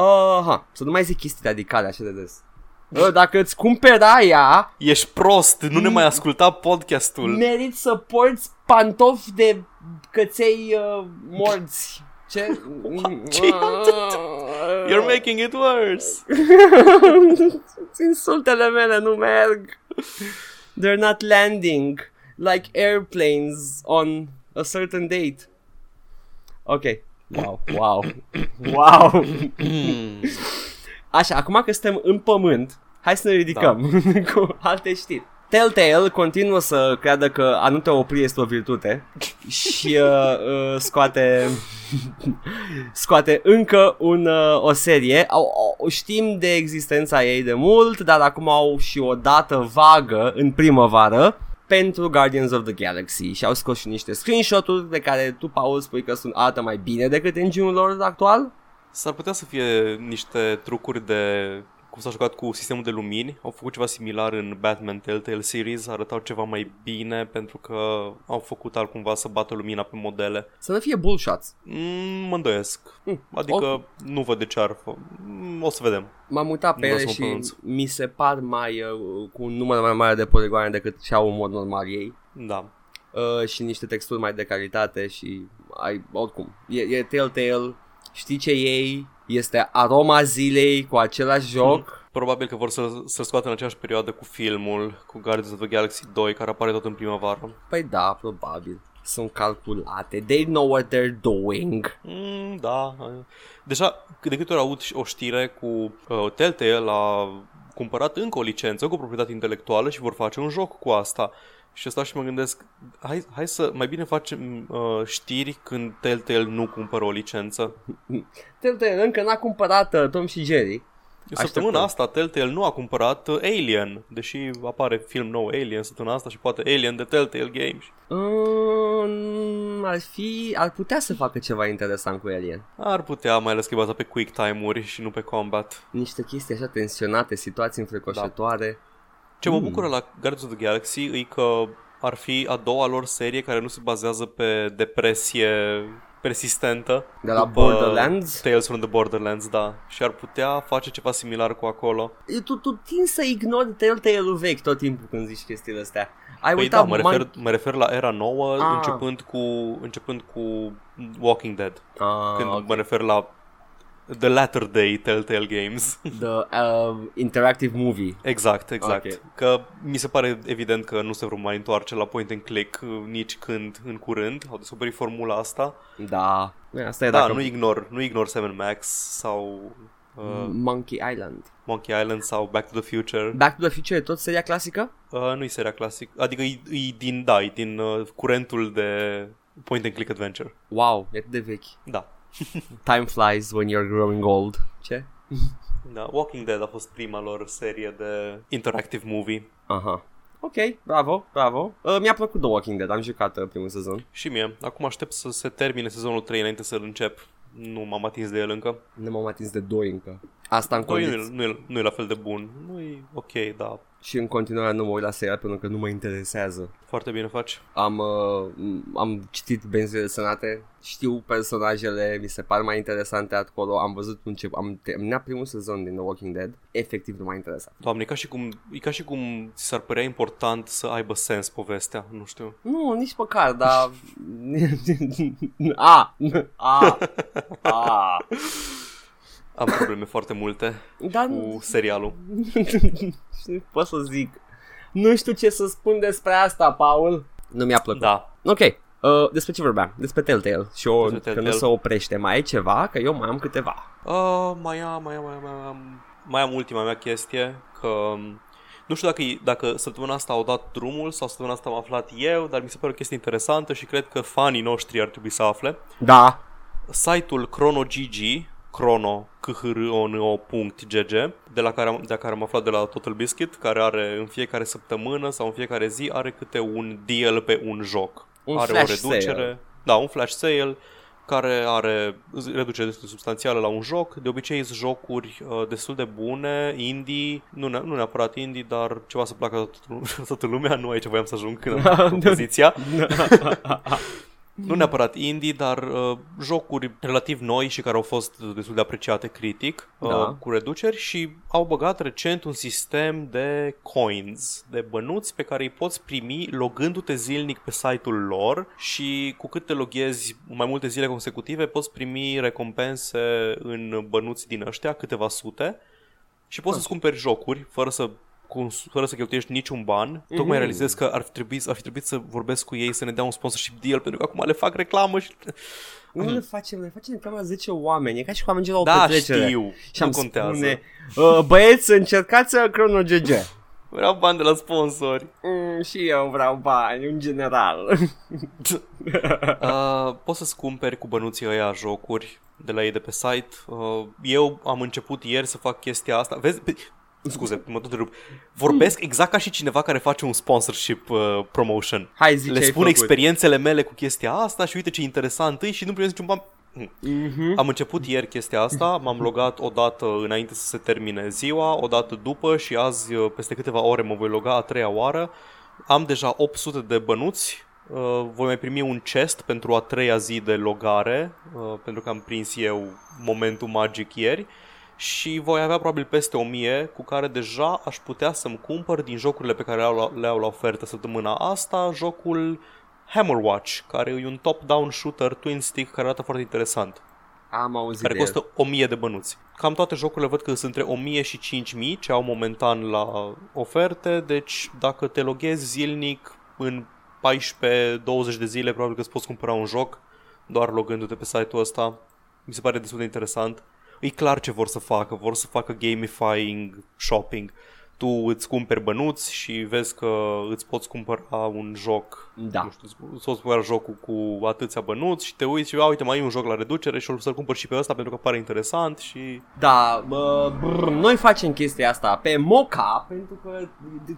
Aha, să nu mai zic chestii radicale așa de des. Uh, Dacă îți cumperi aia, Ești prost, nu ne mai asculta podcastul. meriți să porți pantofi de căței uh, morți. Ce? <laughs> Ce? You're making it worse. <laughs> Insultele mele nu merg. They're not landing like airplanes on a certain date. Ok. Wow, wow, <clears throat> wow. <clears throat> Așa, acum că suntem în pământ, hai să ne ridicăm <laughs> cu alte știri. Telltale continuă să creadă că a nu te opri este o virtute și uh, uh, scoate <laughs> scoate încă un, uh, o serie. Au, au, știm de existența ei de mult, dar acum au și o dată vagă în primăvară pentru Guardians of the Galaxy și au scos și niște screenshot-uri de care tu, Paul, spui că sunt arată mai bine decât engine-ul lor actual. S-ar putea să fie niște trucuri de cum s-a jucat cu sistemul de lumini. Au făcut ceva similar în Batman Telltale Series, arătau ceva mai bine pentru că au făcut altcumva să bată lumina pe modele. Să nu fie bullshots. Mm, mă îndoiesc. Mm, Adică ok. nu văd de ce ar fă. Mm, O să vedem. M-am uitat pe Nu vreau ele să mă și pronunț. mi se par mai uh, cu un număr mai mare de poligoane decât ce au în mod normal ei. Da. Uh, și niște texturi mai de calitate și ai, oricum, e, e Telltale, știi ce ei, este aroma zilei cu același joc. Probabil că vor să, să scoată în aceeași perioadă cu filmul, cu Guardians of the Galaxy 2, care apare tot în primăvară. Păi da, probabil. Sunt calculate. They know what they're doing. Mm, da. Deja, de câte ori aud o știre cu uh, Telltale a cumpărat încă o licență cu proprietate intelectuală și vor face un joc cu asta. Și stau și mă gândesc, hai, hai să mai bine facem uh, știri când Telltale nu cumpără o licență. Telltale încă n-a cumpărat uh, Tom și Jerry. Săptămâna Așteptăm. asta Telltale nu a cumpărat uh, Alien, deși apare film nou Alien săptămâna asta și poate Alien de Telltale Games. Um, ar fi, ar putea să facă ceva interesant cu Alien. Ar putea, mai ales că e bazat pe quick time-uri și nu pe combat. Niște chestii așa tensionate, situații înfricoșătoare. Ce mă Hmm. bucură la Guardians of the Galaxy e că ar fi a doua lor serie care nu se bazează pe depresie persistentă. De la după Borderlands? Tales from the Borderlands, da. Și ar putea face ceva similar cu acolo. Tu, tu tin să ignori Telltale-ul vechi tot timpul când zici chestiile astea. Ai Păi uitat da, mă Man- refer, mă refer la era nouă Ah. începând cu, începând cu Walking Dead. Ah, Când ok. mă refer la The Latter Day Telltale Games. <laughs> The uh, interactive movie. Exact, exact. Ok. Că mi se pare evident că nu se vor mai întoarce la point and click uh, nici când în curând. Au descoperit formula asta. Da. Asta e Da, dacă... nu ignor, nu ignor 7 Max sau uh, Monkey Island. Monkey Island sau Back to the Future. Back to the Future e tot seria clasică? Uh, nu-i seria clasic. Adică e, e din, da, e din uh, curentul de point and click adventure. Wow, e atât de vechi. Da. Time flies when you're growing old. Ce? Da, Walking Dead a fost prima lor serie de interactive movie. Aha. Ok, bravo, bravo. Uh, mi-a plăcut The Walking Dead, am jucat uh, primul sezon. Și mie. Acum aștept să se termine sezonul 3 înainte să-l încep. Nu m-am atins de el încă. Nu m-am atins de 2 încă. Asta în Doi nu, condiții. e- nu, e, nu e la fel de bun. Nu e ok, da. Și în continuare nu mă uit la serial pentru că nu mă interesează. Foarte bine faci. Am, uh, am citit Benzurile Sănate, știu personajele, mi se par mai interesante acolo, am văzut un ce, am terminat primul sezon din The Walking Dead, efectiv nu m-a interesat. Doamne, e ca și cum, e ca și cum ți s-ar părea important să aibă sens povestea, nu știu. Nu, nici măcar, dar... <laughs> <laughs> a, a, a. <laughs> Am probleme foarte multe Dar cu serialul. <laughs> nu pot să zic. Nu știu ce să spun despre asta, Paul. Nu mi-a plăcut. Da, Ok, uh, despre ce vorbeam? Despre Telltale. Și eu, Despre că nu Telltale. se oprește. Mai ai ceva? Că eu mai am câteva. Uh, mai am, mai am, mai am, mai am, mai am ultima mea chestie, că um, nu știu dacă, dacă săptămâna asta au dat drumul sau săptămâna asta am aflat eu, dar mi se pare o chestie interesantă și cred că fanii noștri ar trebui să afle. Da. Site-ul ChronoGG, chrono, k h r o n o .gg, de la care am, de la care am aflat de la Total Biscuit, care are în fiecare săptămână sau în fiecare zi are câte un deal pe un joc. Un are flash o reducere, sale. da, un flash sale care are reducere destul de substanțială la un joc. De obicei sunt jocuri uh, destul de bune, indie, nu, ne- nu neapărat indie, dar ceva să placă toată, <laughs> toată lumea, nu aici voiam să ajung când am poziția. Nu neapărat indie, dar uh, jocuri relativ noi și care au fost destul de apreciate critic, uh, Da. cu reduceri și au băgat recent un sistem de coins, de bănuți pe care îi poți primi logându-te zilnic pe site-ul lor și cu cât te loghezi mai multe zile consecutive poți primi recompense în bănuți din ăștia, câteva sute și poți să-ți cumperi jocuri fără să cons- fără să cheltuiești niciun ban. Tocmai realizez că ar fi, trebuit, ar fi trebuit să vorbesc cu ei să ne dea un sponsorship deal pentru că acum le fac reclamă și... Nu le facem, le facem cam la 10 oameni. E ca și cum am merge la o Da, petrecere. știu, Și nu am contează. spune, uh, băieți, încercați Chrono GG. Vreau bani de la sponsori. Mm, și eu vreau bani, în general. <laughs> Uh, poți să-ți cumperi cu bănuții ăia jocuri de la ei de pe site. Uh, eu am început ieri să fac chestia asta. Vezi, pe... scuze, mă tot rup. Vorbesc exact ca și cineva care face un sponsorship uh, promotion. Hai zi Le ce ai spun făcut. experiențele mele cu chestia asta și uite ce interesant e și nu primesc niciun ban. Hm. Mhm. Am început ieri chestia asta, m-am logat o dată înainte să se termine ziua, o dată după și azi, uh, peste câteva ore, mă voi loga a treia oară. Am deja 800 de bănuți, uh, voi mai primi un chest pentru a treia zi de logare, uh, pentru că am prins eu momentul magic ieri și voi avea probabil peste 1000 cu care deja aș putea să-mi cumpăr din jocurile pe care le au la, le au la ofertă săptămâna asta, jocul Hammerwatch, care e un top-down shooter twin stick care arată foarte interesant Am auzit care de el. costă 1000 de bănuți. Cam toate jocurile văd că sunt între 1000 și 5000 ce au momentan la oferte, deci dacă te loghezi zilnic în 14-20 de zile, probabil că îți poți cumpăra un joc doar logându-te pe site-ul ăsta. Mi se pare destul de interesant. E clar ce vor să facă, vor să facă gamifying shopping. Tu îți cumperi bănuți și vezi că îți poți cumpăra un joc Da. nu știu, îți poți cumpăra jocul cu atâția bănuți și te uiți și, a, uite, mai e un joc la reducere și o să-l cumpăr și pe ăsta pentru că pare interesant și... Da, bă, brr, noi facem chestia asta pe Moca pentru că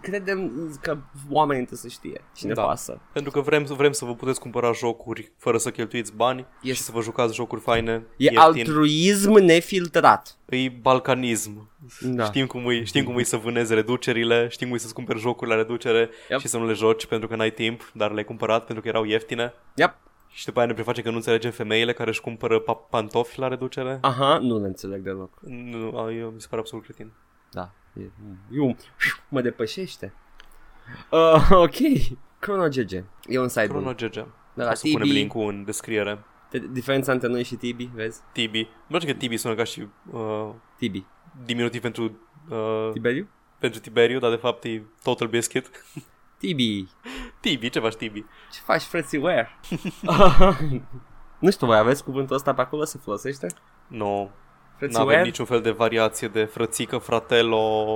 credem că oamenii trebuie să știe și ne Da. pasă. Pentru că vrem, vrem să vă puteți cumpăra jocuri fără să cheltuiți bani Yes. și să vă jucați jocuri faine, E ieftin. altruism nefiltrat. E balcanism. Da. Știm, cum e, știm cum e să vânezi reducerile, știm cum e să-ți cumperi jocuri la reducere Yep. și să nu le joci pentru că n-ai timp, dar le-ai cumpărat pentru că erau ieftine. Yep. Și după aia ne preface că nu înțelegem femeile care își cumpără pa- pantofi la reducere. Aha, nu le înțeleg deloc. Nu, a, eu, mi se pare absolut cretin. Da. E, eu, mă depășește. Uh, <laughs> ok. Chrono GG. E un site Chrono bun. GG. De la o să punem Tibi. linkul în descriere. Te- Diferența între noi și Tibi, vezi? Tibi. Îmi place că Tibi sună ca și uh, Tibi. Diminutiv pentru, uh, Tiberiu? pentru Tiberiu, dar de fapt e Total Biscuit. Tibi. <laughs> Tibi, ce faci Tibi? Ce faci, frății, where? <laughs> nu știu, voi aveți cuvântul ăsta pe acolo, se folosește? Nu, Frății, nu avem where? niciun fel de variație de frățică, fratelo,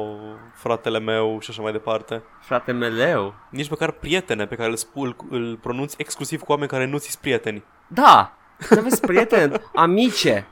fratele meu și așa mai departe. Frate meleu. Nici măcar prietene pe care îl, spui, îl, îl pronunți exclusiv cu oameni care nu ți prieteni. Da! N-aveți prietene? Amice.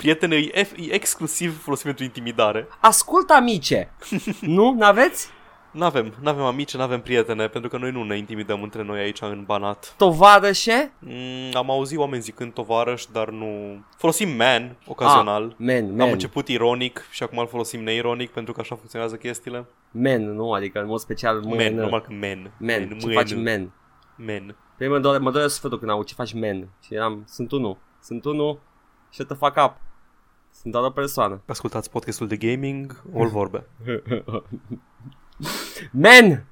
Prietene e, ef- e exclusiv folosit pentru intimidare. Ascultă amice. <laughs> nu? N-aveți? N-avem, n-avem amici, n-avem prietene, pentru că noi nu ne intimidăm între noi aici în Banat. Tovarășe? Mm, am auzit oameni zicând tovarăș, dar nu... Folosim man, ocazional. Ah, man, Am man. început ironic și acum îl folosim neironic pentru că așa funcționează chestiile. Man, nu? Adică în mod special Man, man. normal că man. Man, ce man, faci man? Man. Pe mine mă doare, mă doare sfătul când aud ce faci man. Și eram, sunt unul. Sunt unul. Shut the fuck up. Sunt doar o persoană. Ascultați podcastul de gaming, all vorbe. <laughs> Man!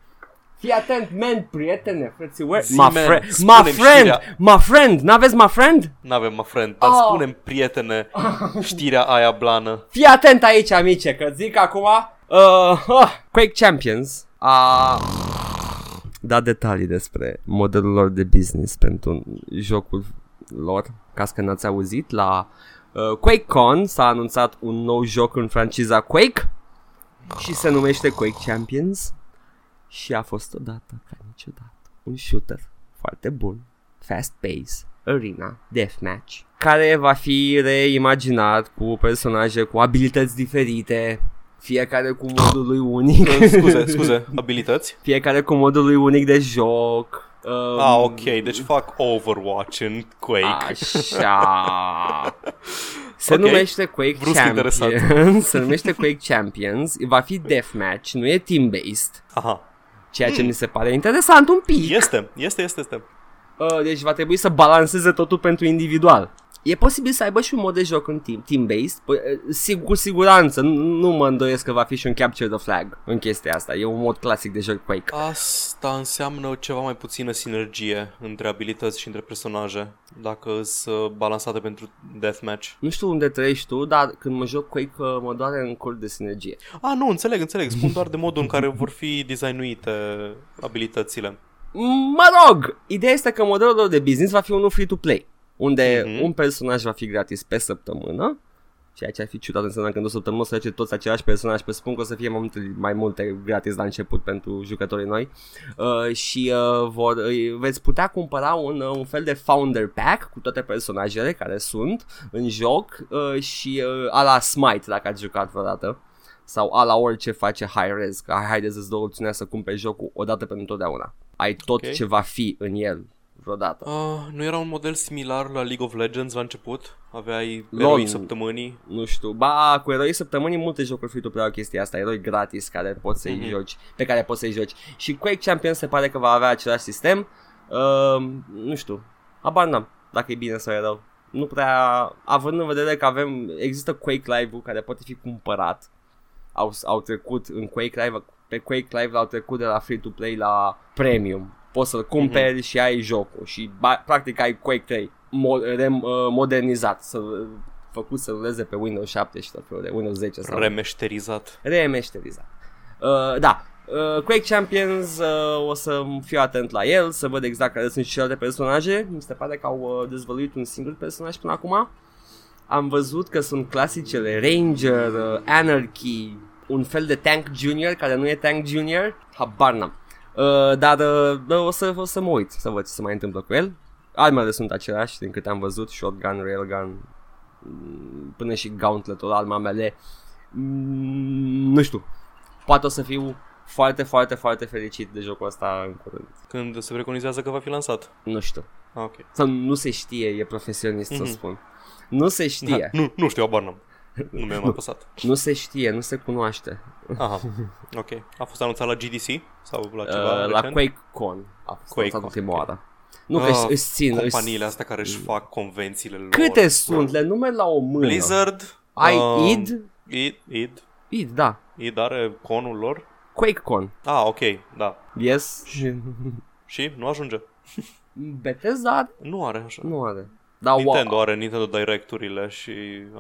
Fii atent, man, prietene, frățiori. Zi, My, man, fri- my spune-mi friend! știrea. My friend! N-aveți my friend? N-avem, mă friend, dar Oh. spunem prietene știrea aia blană. Fii atent aici, amice, că zic acum... Uh, uh, Quake Champions a dat detalii despre modelul lor de business pentru jocul lor. Ca că n-ați auzit, la uh, QuakeCon s-a anunțat un nou joc în franciza Quake și se numește Quake Champions și a fost odată ca niciodată un shooter foarte bun, fast pace, arena, deathmatch, care va fi reimaginat cu personaje cu abilități diferite, fiecare cu modul lui unic, Scuze, scuze, abilități? <laughs> fiecare cu modul lui unic de joc. Um, Ah, ok, deci fac Overwatch în Quake. Așa. <laughs> Se Ok. numește Quake Brusc interesat. Champions. <laughs> Se numește Quake Champions. Va fi deathmatch, nu e team-based. Aha. Ceea ce mi se pare interesant un pic. Este, este, este, este. Uh, deci va trebui să balanceze totul pentru individual. E posibil să aibă și un mod de joc în team, team-based, Păi, uh, sigur, cu siguranță, nu, nu mă îndoiesc că va fi și un capture the flag în chestia asta, e un mod clasic de joc Quake. Asta înseamnă ceva mai puțină sinergie între abilități și între personaje, dacă sunt balansate pentru deathmatch. Nu știu unde trăiești tu, dar când mă joc Quake uh, mă doare în col de sinergie. Ah, nu, înțeleg, înțeleg. Spun doar de modul în care vor fi designuite abilitățile. Mă rog, ideea este că modelul lor de business va fi unul free-to-play, unde Mhm. un personaj va fi gratis pe săptămână, ceea ce ar fi ciudat înseamnă că în o săptămână o să face toți același personaj, presupun că o să fie mai multe, mai multe gratis la început pentru jucătorii noi uh, și uh, vor, uh, veți putea cumpăra un, uh, un fel de founder pack cu toate personajele care sunt în joc uh, și uh, a la Smite dacă ați jucat vreodată sau a la orice face high res, că haideți să-ți dă opțiunea să cumperi jocul odată pentru întotdeauna. Ai tot Ok. ce va fi în el vreodată. Uh, nu era un model similar la League of Legends la început? Aveai Lol. eroi săptămânii? Nu știu, ba, cu eroi săptămânii multe jocuri free-to-play au chestia asta, eroi gratis care poți să-i Mhm. joci, pe care poți să-i joci. Și Quake Champions se pare că va avea același sistem. Uh, nu știu, habar n-am dacă e bine sau e rău. Nu prea, având în vedere că avem, există Quake Live-ul care poate fi cumpărat. Au, au trecut în Quake Live, pe Quake Live au trecut de la free-to-play la premium. Poți să-l cumperi și ai jocul și ba, practic ai Quake 3 mo- rem, uh, modernizat, să, făcut să ruleze pe Windows 7 și tot felul de Windows 10 sau Remeșterizat. remeșterizat. Uh, da, uh, Quake Champions uh, o să fiu atent la el, să văd exact care sunt și celelalte personaje. Mi se pare că au uh, dezvăluit un singur personaj până acum. Am văzut că sunt clasicele Ranger, uh, Anarchy, un fel de Tank Junior care nu e Tank Junior, habar n-am. Uh, dar uh, bă, o, să, o să mă uit să văd ce se mai întâmplă cu el. Armele sunt aceleași din câte am văzut, shotgun, railgun, mm, până și gauntletul, arma mele. Mm, nu știu, poate o să fiu foarte, foarte, foarte fericit de jocul ăsta în curând. Când se preconizează că va fi lansat. Nu știu. Ah, ok. Sau nu se știe, e profesionist să Mhm. spun. Nu se știe, Nu, nu știu, abar n-am. Nu mi-am apăsat. nu se știe, nu se cunoaște. Aha, ok. A fost anunțat la GDC? Sau la ceva Uh, la recent? QuakeCon a fost QuakeCon, anunțat ultima ok. oară. Nu că Ah, își- își țin, își- Companiile astea care își fac convențiile lor. Câte sunt? Le numer la o mână. Blizzard. Ai um, id? id? Id? Id, da. Id are conul lor? QuakeCon. Ah, ok, da. Yes. Și nu ajunge. Bethesda are? Nu are așa. nu are. Da, Nintendo wow. are Nintendo Directurile și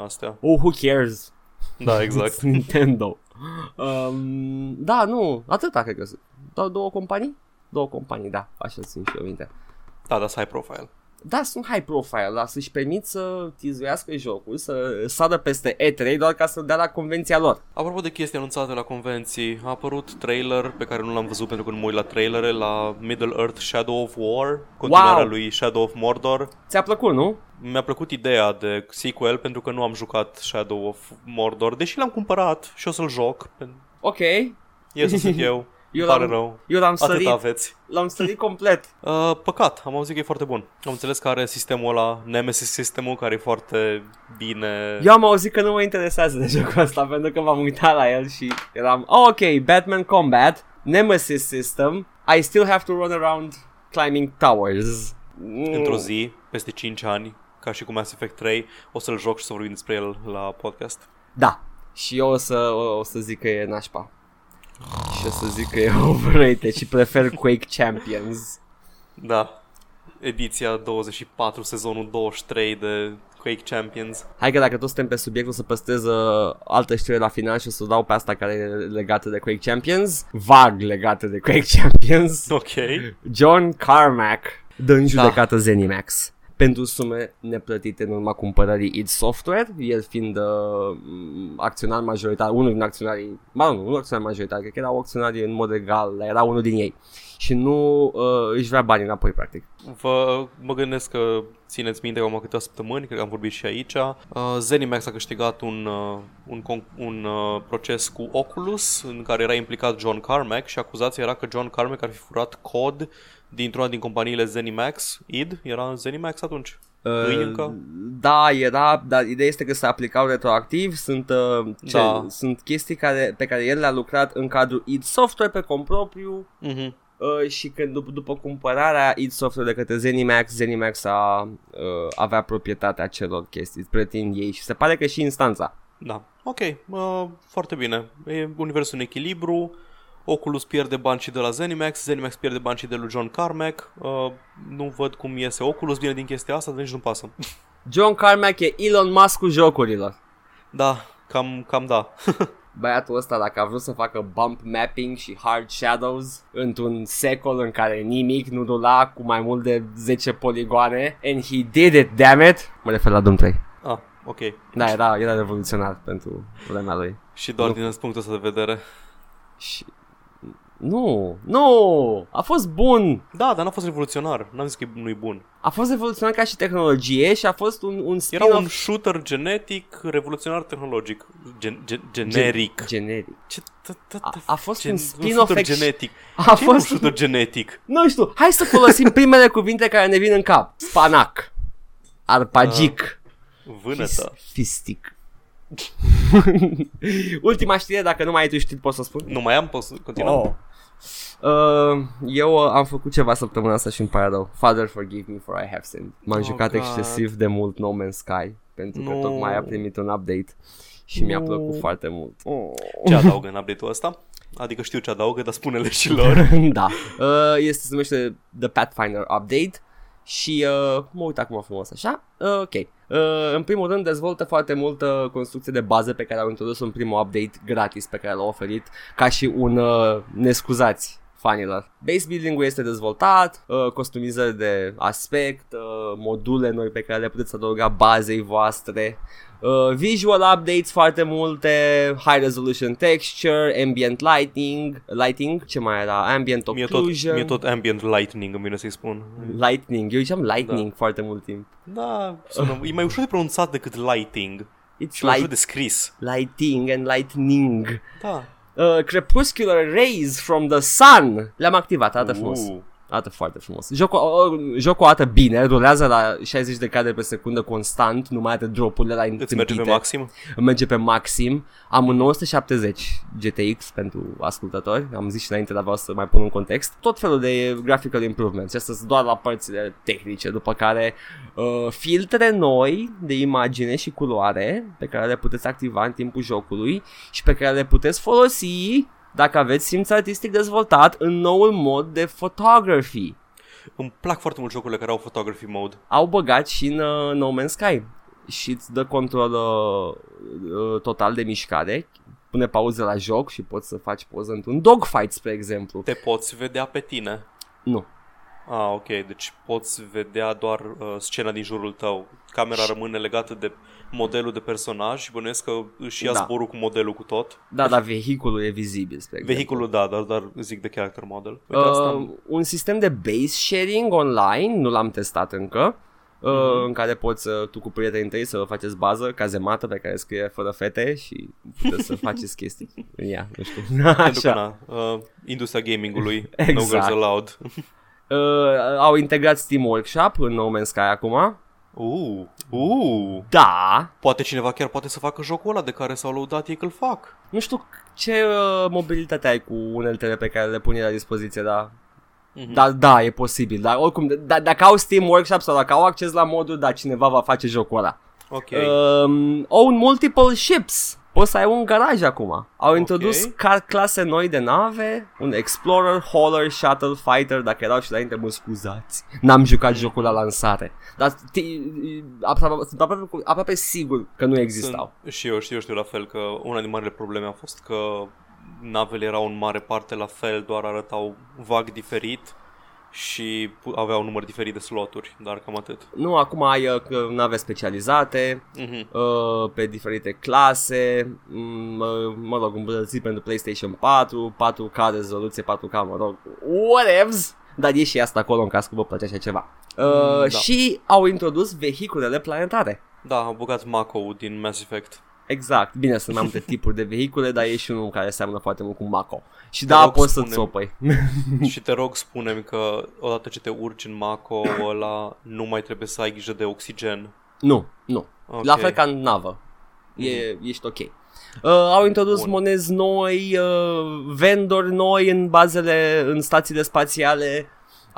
astea. Oh, who cares? Da, exact. <laughs> Nintendo. Um, da, nu, atâta cred că sunt. Doar două companii? Două companii, da, așa țin și eu minte. Da, dar high profile. Da, sunt high profile, dar să-și permit să tizuiască jocul, să sară peste E3 doar ca să dea la convenția lor. Apropo de chestii anunțate la convenții, a apărut trailer pe care nu l-am văzut pentru că nu mă uit la trailere la Middle Earth Shadow of War, continuarea Wow! lui Shadow of Mordor. Ți-a plăcut, nu? Mi-a plăcut ideea de sequel pentru că nu am jucat Shadow of Mordor, deși l-am cumpărat și o să-l joc. Ok. Este sunt eu. <laughs> Eu Pare l-am, rău. eu l-am Atât sărit, aveți. l-am sărit complet. <laughs> Uh, păcat, am auzit că e foarte bun. Am înțeles că are sistemul ăla, Nemesis sistemul, care e foarte bine... Eu am auzit că nu mă interesează de jocul ăsta pentru că m-am uitat la el și eram oh, ok, Batman Combat, Nemesis System, I still have to run around climbing towers. Mm. Într-o zi, peste 5 ani, ca și cu Mass Effect 3, o să-l joc și să vorbim despre el la podcast. Da. Și eu o să, o, o să zic că e nașpa. Și o să zic că e <laughs> overrated și prefer Quake Champions. Da. Ediția 24, sezonul 23 de Quake Champions. Hai că dacă tot suntem pe subiect o să păstrez uh, altă știre la final și o să dau pe asta care e legată de Quake Champions. Vag legată de Quake Champions. Ok. John Carmack dă în judecată da. Zenimax pentru sume neplătite în urma cumpărării id Software, el fiind uh, acționar majoritar, unul din acționarii, mă nu, nu acționar majoritar, cred că erau acționarii în mod egal, era unul din ei și nu uh, își vrea banii înapoi, practic. Vă, mă gândesc că țineți minte că am câteva săptămâni, cred că am vorbit și aici. Uh, Zenimax a câștigat un, uh, un, con- un uh, proces cu Oculus în care era implicat John Carmack și acuzația era că John Carmack ar fi furat cod dintr-una din companiile Zenimax, id, era Zenimax atunci. Uh, Îi încă? da, era, dar ideea este că se aplicau retroactiv, sunt, uh, ce, Da. sunt chestii care, pe care el le-a lucrat în cadrul id Software pe cont propriu Mhm. uh, și când după, după cumpărarea id Software de către Zenimax, Zenimax a, uh, avea proprietatea acelor chestii, pretind ei și se pare că și instanța. Da. Ok, uh, foarte bine. E universul în echilibru. Oculus pierde bani și de la Zenimax, Zenimax pierde bani și de lui John Carmack. Uh, nu văd cum iese Oculus bine din chestia asta, dar nici nu pasă. <laughs> John Carmack e Elon Musk cu jocurilor. da, cam, cam da. <laughs> Băiatul ăsta dacă a vrut să facă bump mapping și hard shadows într-un secol în care nimic nu rula cu mai mult de 10 poligoane and he did it, damn it! Mă refer la Doom 3. ah, ok. Da, era, era revoluționar pentru vremea lui. Și doar Nu. din punctul ăsta de vedere. Și... Nu, nu, a fost bun. Da, dar n-a fost revoluționar. N-am zis că nu-i bun. A fost revoluționar ca și tehnologie și a fost un, un Era spin-off un shooter genetic, revoluționar tehnologic. Gen, gen, generic. generic. Ce, t- t- A, t- a fost gen- un un spin-off shooter ex- genetic. A Ce e un fost shooter genetic? Nu știu, hai să folosim primele cuvinte care ne vin în cap. Spanac. Arpagic. Vânătă. Fis- fistic. <laughs> Ultima știre, dacă nu mai ai tu știut, pot să spun? Nu mai am, poți să continuăm? Oh. Uh, eu uh, am făcut ceva săptămâna asta și îmi pare rău Father forgive me for I have sinned M-am Oh, jucat God. excesiv de mult No Man's Sky Pentru că Nu. tocmai a primit un update Și mi-a Nu. plăcut foarte mult Ce adaugă în update-ul ăsta? Adică știu ce adaugă, dar spune-le și lor. <laughs> Da uh, Este, se numește The Pathfinder Update Și uh, mă uit acum frumos așa uh, Ok uh, În primul rând dezvoltă foarte multă construcție de bază Pe care au introdus în primul update gratis Pe care l-au oferit Ca și un uh, nescuzați fanilor. Base building-ul este dezvoltat, uh, customizări de aspect, uh, module noi pe care le puteți adăuga bazei voastre, uh, visual updates foarte multe, high resolution texture, ambient lighting, lighting, ce mai era, ambient Mie tot, occlusion, mie tot ambient lightning îmi vine să-i spun. lightning, eu ziceam lightning foarte mult timp. Da, sună, e mai ușor de pronunțat decât lighting. It's Și mai ușor light, de scris. lighting and lightning. Da. Uh, crepuscular rays from the sun. Le-am activat, arată frumos. Uh. Arată foarte frumos. Jocul, uh, jocul arată bine, rulează la 60 de cadre pe secundă constant, nu mai are dropurile la Îți merge întâmpite. pe maxim? merge pe maxim. Am un 970 GTX pentru ascultători. Am zis și înainte, dar vreau să mai pun un context. Tot felul de graphical improvements. Asta sunt doar la părțile tehnice, după care uh, filtre noi de imagine și culoare pe care le puteți activa în timpul jocului și pe care le puteți folosi dacă aveți simț artistic dezvoltat în noul mod de photography. Îmi plac foarte mult jocurile care au photography mode. Au băgat și în uh, No Man's Sky și îți dă control uh, uh, total de mișcare, pune pauză la joc și poți să faci poză într-un dogfight, spre exemplu. Te poți vedea pe tine. Nu. Ah, ok, deci poți vedea doar uh, scena din jurul tău. Camera rămâne legată de modelul de personaj și bănuiesc că își ia Da. zborul cu modelul cu tot. Da, dar vehiculul e vizibil, spre exemplu. Vehiculul, da, dar, dar zic de character model. Uite, asta Uh, un sistem de base sharing online, nu l-am testat încă, uh, Mhm. în care poți uh, tu cu prietenii tăi să faceți bază, cazemată pe care scrie fără fete și puteți să <laughs> faceți chestii. Ia, nu știu. Pentru că, Așa. na, uh, industria gamingului, <laughs> no Exact. girls allowed. Uh, au integrat Steam Workshop în No Man's Sky acum. Uh, uh. Da, Poate cineva chiar poate să facă jocul ăla de care s-au lăudat ei că-l fac. nu știu ce uh, mobilitate ai cu uneltele pe care le pune la dispoziție, da. Mhm. Da, da, e posibil, dar oricum, d- dacă au Steam Workshop sau dacă au acces la modul, da, cineva va face jocul ăla. Ok. Um, own multiple ships. Poți să ai un garaj acum. Au introdus car clase noi de nave, un Explorer, Hauler, Shuttle, Fighter, dacă erau și înainte, mă scuzați. N-am jucat jocul la lansare. Dar ti- aproape, sunt aproape, aproape sigur că nu existau. Sunt, și eu știu, știu la fel că una din marile probleme a fost că navele erau în mare parte la fel, doar arătau vag diferit și pu- aveau număr diferit de sloturi, dar cam atât. Nu, acum ai uh, că- nave specializate, Mhm. uh, pe diferite clase, m- uh, mă rog, îmbunătățit pentru PlayStation 4, 4K rezoluție, 4K, mă rog, whatevs, dar e și asta acolo în caz că vă place așa ceva. Uh, Mm, da. Și au introdus vehiculele planetare. Da, au băgat Mako din Mass Effect. Exact, bine, sunt mai multe <laughs> tipuri de vehicule, dar e și unul care seamănă foarte mult cu Mako. Și Te da, rog, poți să-ți spune-mi. opăi. <laughs> și te rog, spune-mi că odată ce te urci în Mako ăla, nu mai trebuie să ai grijă de oxigen. nu, nu. Ok. La fel ca în navă. E, ești ok. Uh, au introdus Bun. monezi noi, uh, vendori noi în bazele, în stațiile spațiale.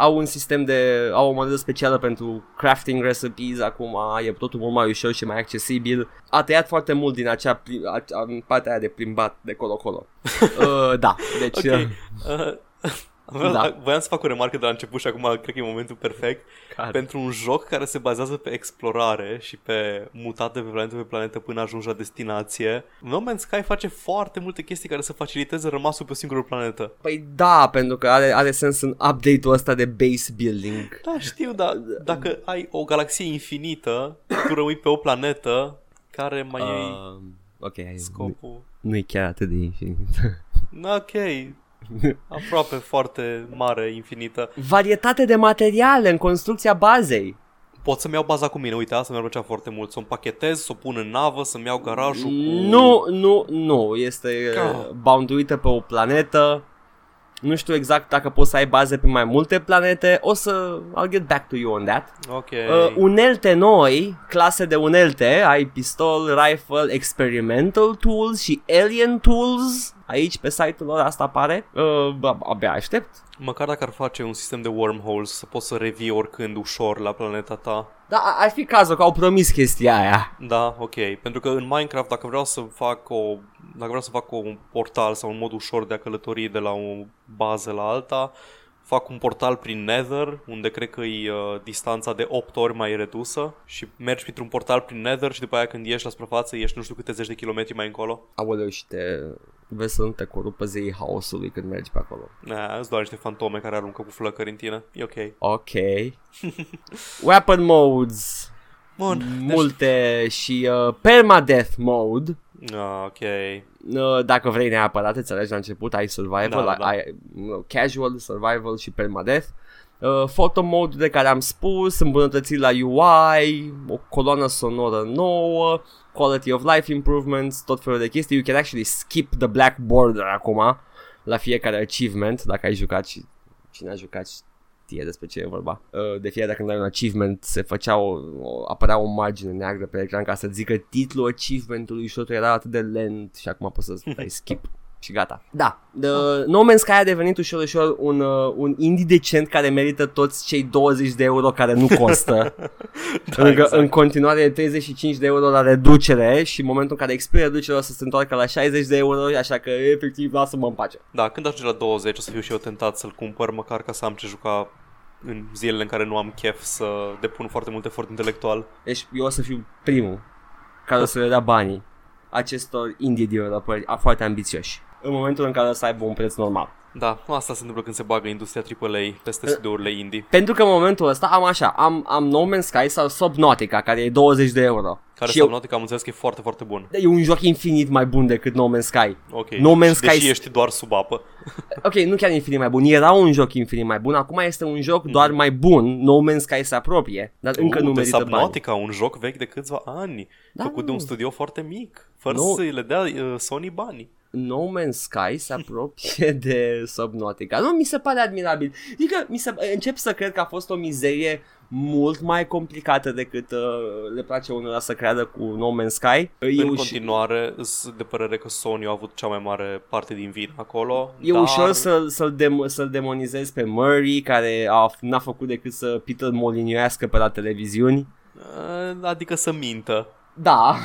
Au un sistem de, au o monedă specială pentru crafting recipes acum, e totul mult mai ușor și mai accesibil. A tăiat foarte mult din acea, pli- a, a, partea aia de plimbat de colo-colo. <laughs> uh, da, deci... Ok. Uh, Uh, Vreau, <laughs> Da. da. Voiam să fac o remarcă de la început și acum cred că e momentul perfect. care? Pentru un joc care se bazează pe explorare și pe mutat de pe planetă pe planetă până ajungi la destinație, No Man's Sky face foarte multe chestii care să faciliteze rămasul pe o singură planetă. Păi da, pentru că are, are sens în update-ul ăsta de base building. Da, știu, dar dacă ai o galaxie infinită, tu rămâi pe o planetă care mai uh. e Uh, ok, hai, nu, scopul. nu e chiar atât de infinit. Ok, <laughs> aproape foarte mare, infinită. Varietate de materiale în construcția bazei. Pot să-mi iau baza cu mine, uite, asta mi-ar plăcea foarte mult. Să o împachetez, să o pun în navă, să-mi iau garajul cu... Nu, nu, nu. Este Ah. uh, bounduită pe o planetă. Nu știu exact dacă poți să ai baze pe mai multe planete. O să... I'll get back to you on that. Ok. Uh, unelte noi, clase de unelte, ai pistol, rifle, experimental tools și alien tools. Aici pe site-ul lor asta apare. Uh, ab- abia aștept. Măcar dacă ar face un sistem de wormholes, să poți să revii oricând ușor la planeta ta. Da, a- ar fi cazul că au promis chestia aia. Da, ok. Pentru că în Minecraft, dacă vreau să fac o, dacă vreau să fac un portal sau un mod ușor de a călători de la o bază la alta, fac un portal prin Nether, unde cred că e uh, distanța de 8 ori mai redusă și mergi printr-un portal prin Nether și după aia când ieși la suprafață, ieși nu știu câte zeci de kilometri mai încolo. Aoleu și te... Vezi să nu te corupă zeii haosului când mergi pe acolo. Nah, îți doar niște fantome care aruncă cu flăcări în tine. E ok. Ok. <laughs> Weapon modes. Bun. Multe și uh, permadeath mode. Ah, ok. Uh, dacă vrei neapărat, îți alegi la început, ai survival, Da, da, da. ai uh, casual, survival și permadeath. Uh, photo mode de care am spus, îmbunătățiri la UI, o coloană sonoră nouă, quality of life improvements, tot felul de chestii. You can actually skip the black border acum la fiecare achievement, dacă ai jucat și cine a jucat știe despre ce e vorba. Uh, De fiecare dată când ai un achievement se făcea o, o, apărea o margine neagră pe ecran ca să zică titlul achievementului și totul era atât de lent și acum poți să dai <laughs> skip și gata. Da, The No Man's Sky a devenit ușor ușor un, uh, un indie decent care merită toți cei 20 de euro care nu costă. <laughs> Da, Încă exact. în continuare e 35 de euro la reducere și în momentul în care expiră reducerea o să se întoarcă la 60 de euro, așa că efectiv lasă-mă în pace. Da, când ajunge la 20 o să fiu și eu tentat să-l cumpăr, măcar ca să am ce juca în zilele în care nu am chef să depun foarte mult efort intelectual. Deci eu o să fiu primul care o să le dea banii acestor indie developeri a- foarte ambițioși în momentul în care o să aibă un preț normal. Da, asta se întâmplă când se bagă industria AAA peste studiourile indie. Pentru că în momentul ăsta am așa, am, am No Man's Sky sau Subnautica, care e 20 de euro. Care și sau eu, note că am înțeles că e foarte, foarte bun. e un joc infinit mai bun decât No Man's Sky. Ok. No Man's Și Sky Deși s- ești doar sub apă. <laughs> Ok, nu chiar infinit mai bun, era un joc infinit mai bun, acum este un joc doar mai bun, No Man's Sky se apropie, dar încă uh, nu de merită bani. Subnautica, un joc vechi de câțiva ani. Da, făcut de nu. un studio foarte mic. Fără Nu. să le dea uh, Sony bani. No Man's Sky se apropie <laughs> de Subnautica. Nu, mi se pare admirabil. Adică mi se, încep să cred că a fost o mizerie mult mai complicată decât uh, le place unora să creadă cu No Man's Sky. în E, uș- continuare, sunt de părere că Sony a avut cea mai mare parte din vin acolo. e dar... ușor să, să-l, dem- să-l demonizezi pe Murray, care a, n-a făcut decât să Peter Moliniuiască pe la televiziuni. Uh, Adică să mintă. Da,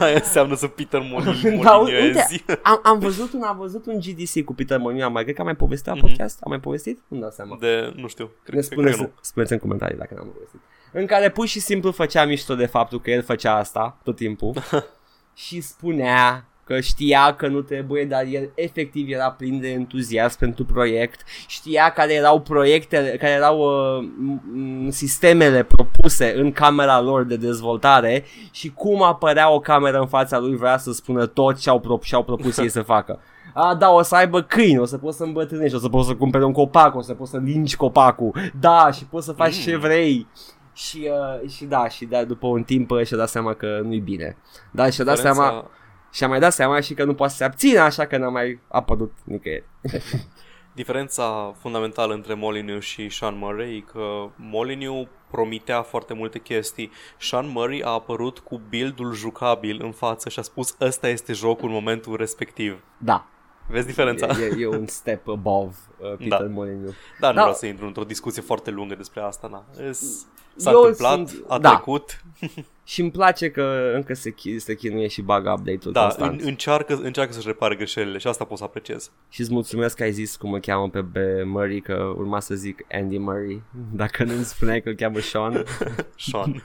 Aia <laughs> înseamnă să Peter Molin, Da, Moliniezi. am, <laughs> am, văzut un, am văzut un GDC cu Peter Molyneux, mai cred că am mai povestit la Mhm. podcast? Am mai povestit? Nu dau seama. De, nu știu, Ne cred, cred că spuneți, nu. spuneți în comentarii dacă n-am povestit. În care pur și simplu făcea mișto de faptul că el făcea asta tot timpul <laughs> și spunea că știa că nu trebuie, dar el efectiv era plin de entuziasm pentru proiect, știa care erau proiectele, care erau uh, m- m- sistemele propuse în camera lor de dezvoltare și cum apărea o cameră în fața lui vrea să spună tot ce au, pro- și-au propus ei să facă. A, da, o să aibă câini, o să poți să îmbătrânești, o să poți să cumperi un copac, o să poți să lingi copacul, da, și poți să faci Mm. ce vrei. Și, uh, și da, și da, după un timp uh, și-a dat seama că nu-i bine. Da, și-a dat Diferența- seama, și-a mai dat seama și că nu poate să se abțină, așa că n-a mai apărut nicăieri. <laughs> Diferența fundamentală între Molyneux și Sean Murray e că Molyneux promitea foarte multe chestii. Sean Murray a apărut cu build-ul jucabil în față și a spus ăsta este jocul în momentul respectiv. Da, Vezi diferența? e, e, e un step above uh, Peter Da. Molyneux. Dar nu Da. vreau să intru într-o discuție foarte lungă despre asta. Na. Es- S-a Eu întâmplat, sunt- a da. trecut. <laughs> Și îmi place că încă se, chi- se chinuie și bagă update-ul Da, constant. în, încearcă, încearcă să-și repare greșelile și asta pot să apreciez. Și îți mulțumesc că ai zis cum îl cheamă pe, pe Murray, că urma să zic Andy Murray, <laughs> dacă nu îmi spuneai că îl cheamă Sean. <laughs> Sean.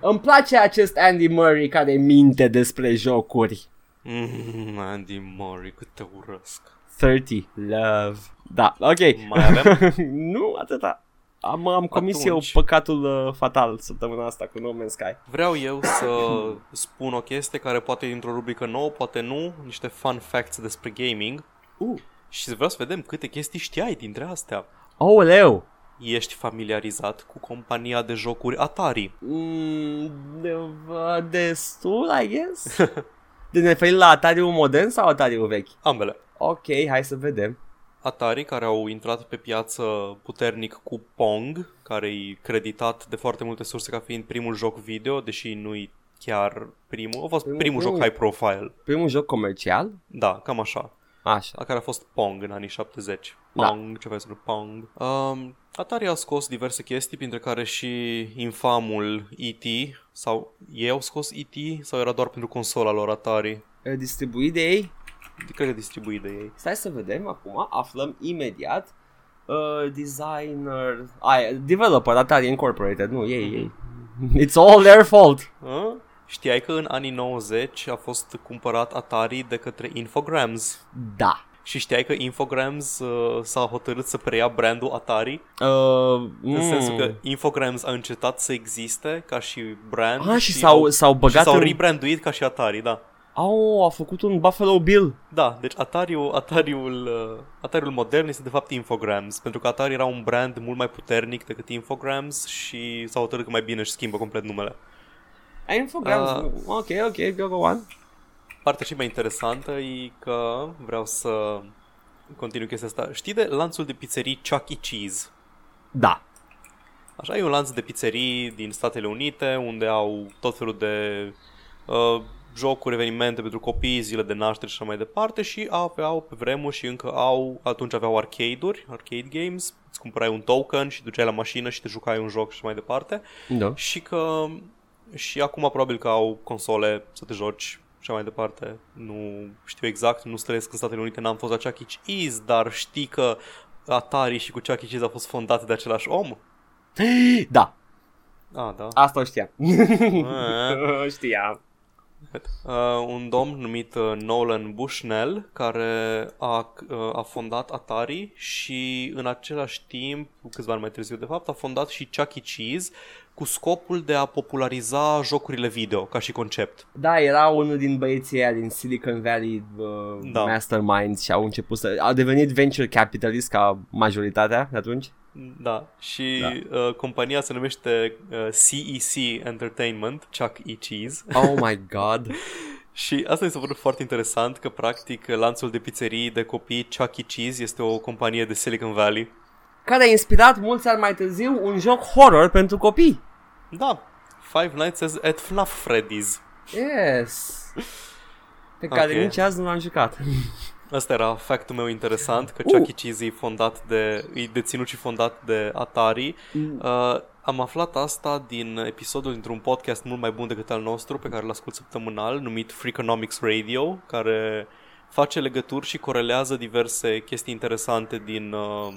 îmi place acest Andy Murray care minte despre jocuri. Mm, Andy Murray, cât te urăsc. 30, love. Da, ok. Mai avem? <laughs> nu, atâta. Am, am comis Atunci. eu păcatul uh, fatal săptămâna asta cu No Man's Sky. Vreau eu să <coughs> spun o chestie care poate e într-o rubrică nouă, poate nu, niște fun facts despre gaming Uh. și vreau să vedem câte chestii știai dintre astea. Oh, leu. Ești familiarizat cu compania de jocuri Atari? Mm, de, uh, destul, I guess. <laughs> de ne referim la Atari-ul modern sau Atari-ul vechi? Ambele. Ok, hai să vedem. Atari care au intrat pe piață puternic cu Pong, care e creditat de foarte multe surse ca fiind primul joc video, deși nu-i chiar primul. A fost Primul- primul, joc primul. high profile. Primul joc comercial? Da, cam așa. Așa. La care a fost Pong în anii 70. Da. Pong, ceva despre Pong. Um, Atari a scos diverse chestii, printre care și infamul E.T. sau ei au scos E.T. sau era doar pentru consola lor Atari? Uh, Distribuit de ei? Cred că distribuit de ei. Stai să vedem acum, aflăm imediat. Uh, designer, ai, developer Atari Incorporated, nu, ei, ei. It's all their fault. A? Știai că în anii 90 a fost cumpărat Atari de către Infogrames? Da. Și știai că Infogrames uh, s-a hotărât să preia brandul Atari? Uh, În mm. sensul că Infogrames a încetat să existe ca și brand Ah, și s-au, s-au și băgat s-au în... rebranduit ca și Atari, da. Au, a făcut un Buffalo Bill. Da, deci Atariul, Atariul, uh, Atariul modern este de fapt Infogrames, pentru că Atari era un brand mult mai puternic decât Infogrames și s-au hotărât că mai bine își schimbă complet numele. Infogrames. Ah. Ok, ok, go, go on. Partea și mai interesantă e că vreau să continui chestia asta. Știi de lanțul de pizzerii Chuck E. Cheese? Da. Așa, e un lanț de pizzerii din Statele Unite unde au tot felul de uh, jocuri, evenimente pentru copii, zile de naștere și așa mai departe și aveau pe vremuri și încă au, atunci aveau arcade-uri, arcade games, îți cumpărai un token și duceai la mașină și te jucai un joc și așa mai departe Da. și că și acum probabil că au console să te joci și așa mai departe. Nu știu exact, nu străiesc în Statele Unite, n-am fost la Chuck E. Cheese, dar știi că Atari și cu Chuck E. Cheese au fost fondate de același om? <gasps> Da, Ah, da. asta o știam. Eh. <laughs> știam. Uh, un domn numit uh, Nolan Bushnell care a, uh, a fondat Atari și în același timp, câțiva ani mai târziu de fapt, a fondat și Chuck E. Cheese cu scopul de a populariza jocurile video ca și concept. Da, era unul din băieții aia din Silicon Valley uh, Da. Masterminds și au început să... Au devenit venture capitalist ca majoritatea de atunci. Da, și da. Uh, compania se numește uh, CEC Entertainment, Chuck E. Cheese. Oh my <laughs> god. Și asta mi s-a părut foarte interesant că practic lanțul de pizzerii de copii Chuck E. Cheese este o companie de Silicon Valley. Care a inspirat mulți ani mai târziu un joc horror pentru copii. Da, Five Nights at- at FNAF Freddy's. Yes. Pe care Ok. nici azi nu l-am jucat. Asta era factul meu interesant, că Uh. Chuck E. Cheese e fondat de, e deținut și fondat de Atari. Mm. Uh, am aflat asta din episodul dintr-un podcast mult mai bun decât al nostru, pe care îl ascult săptămânal, numit Freakonomics Radio, care face legături și corelează diverse chestii interesante din uh,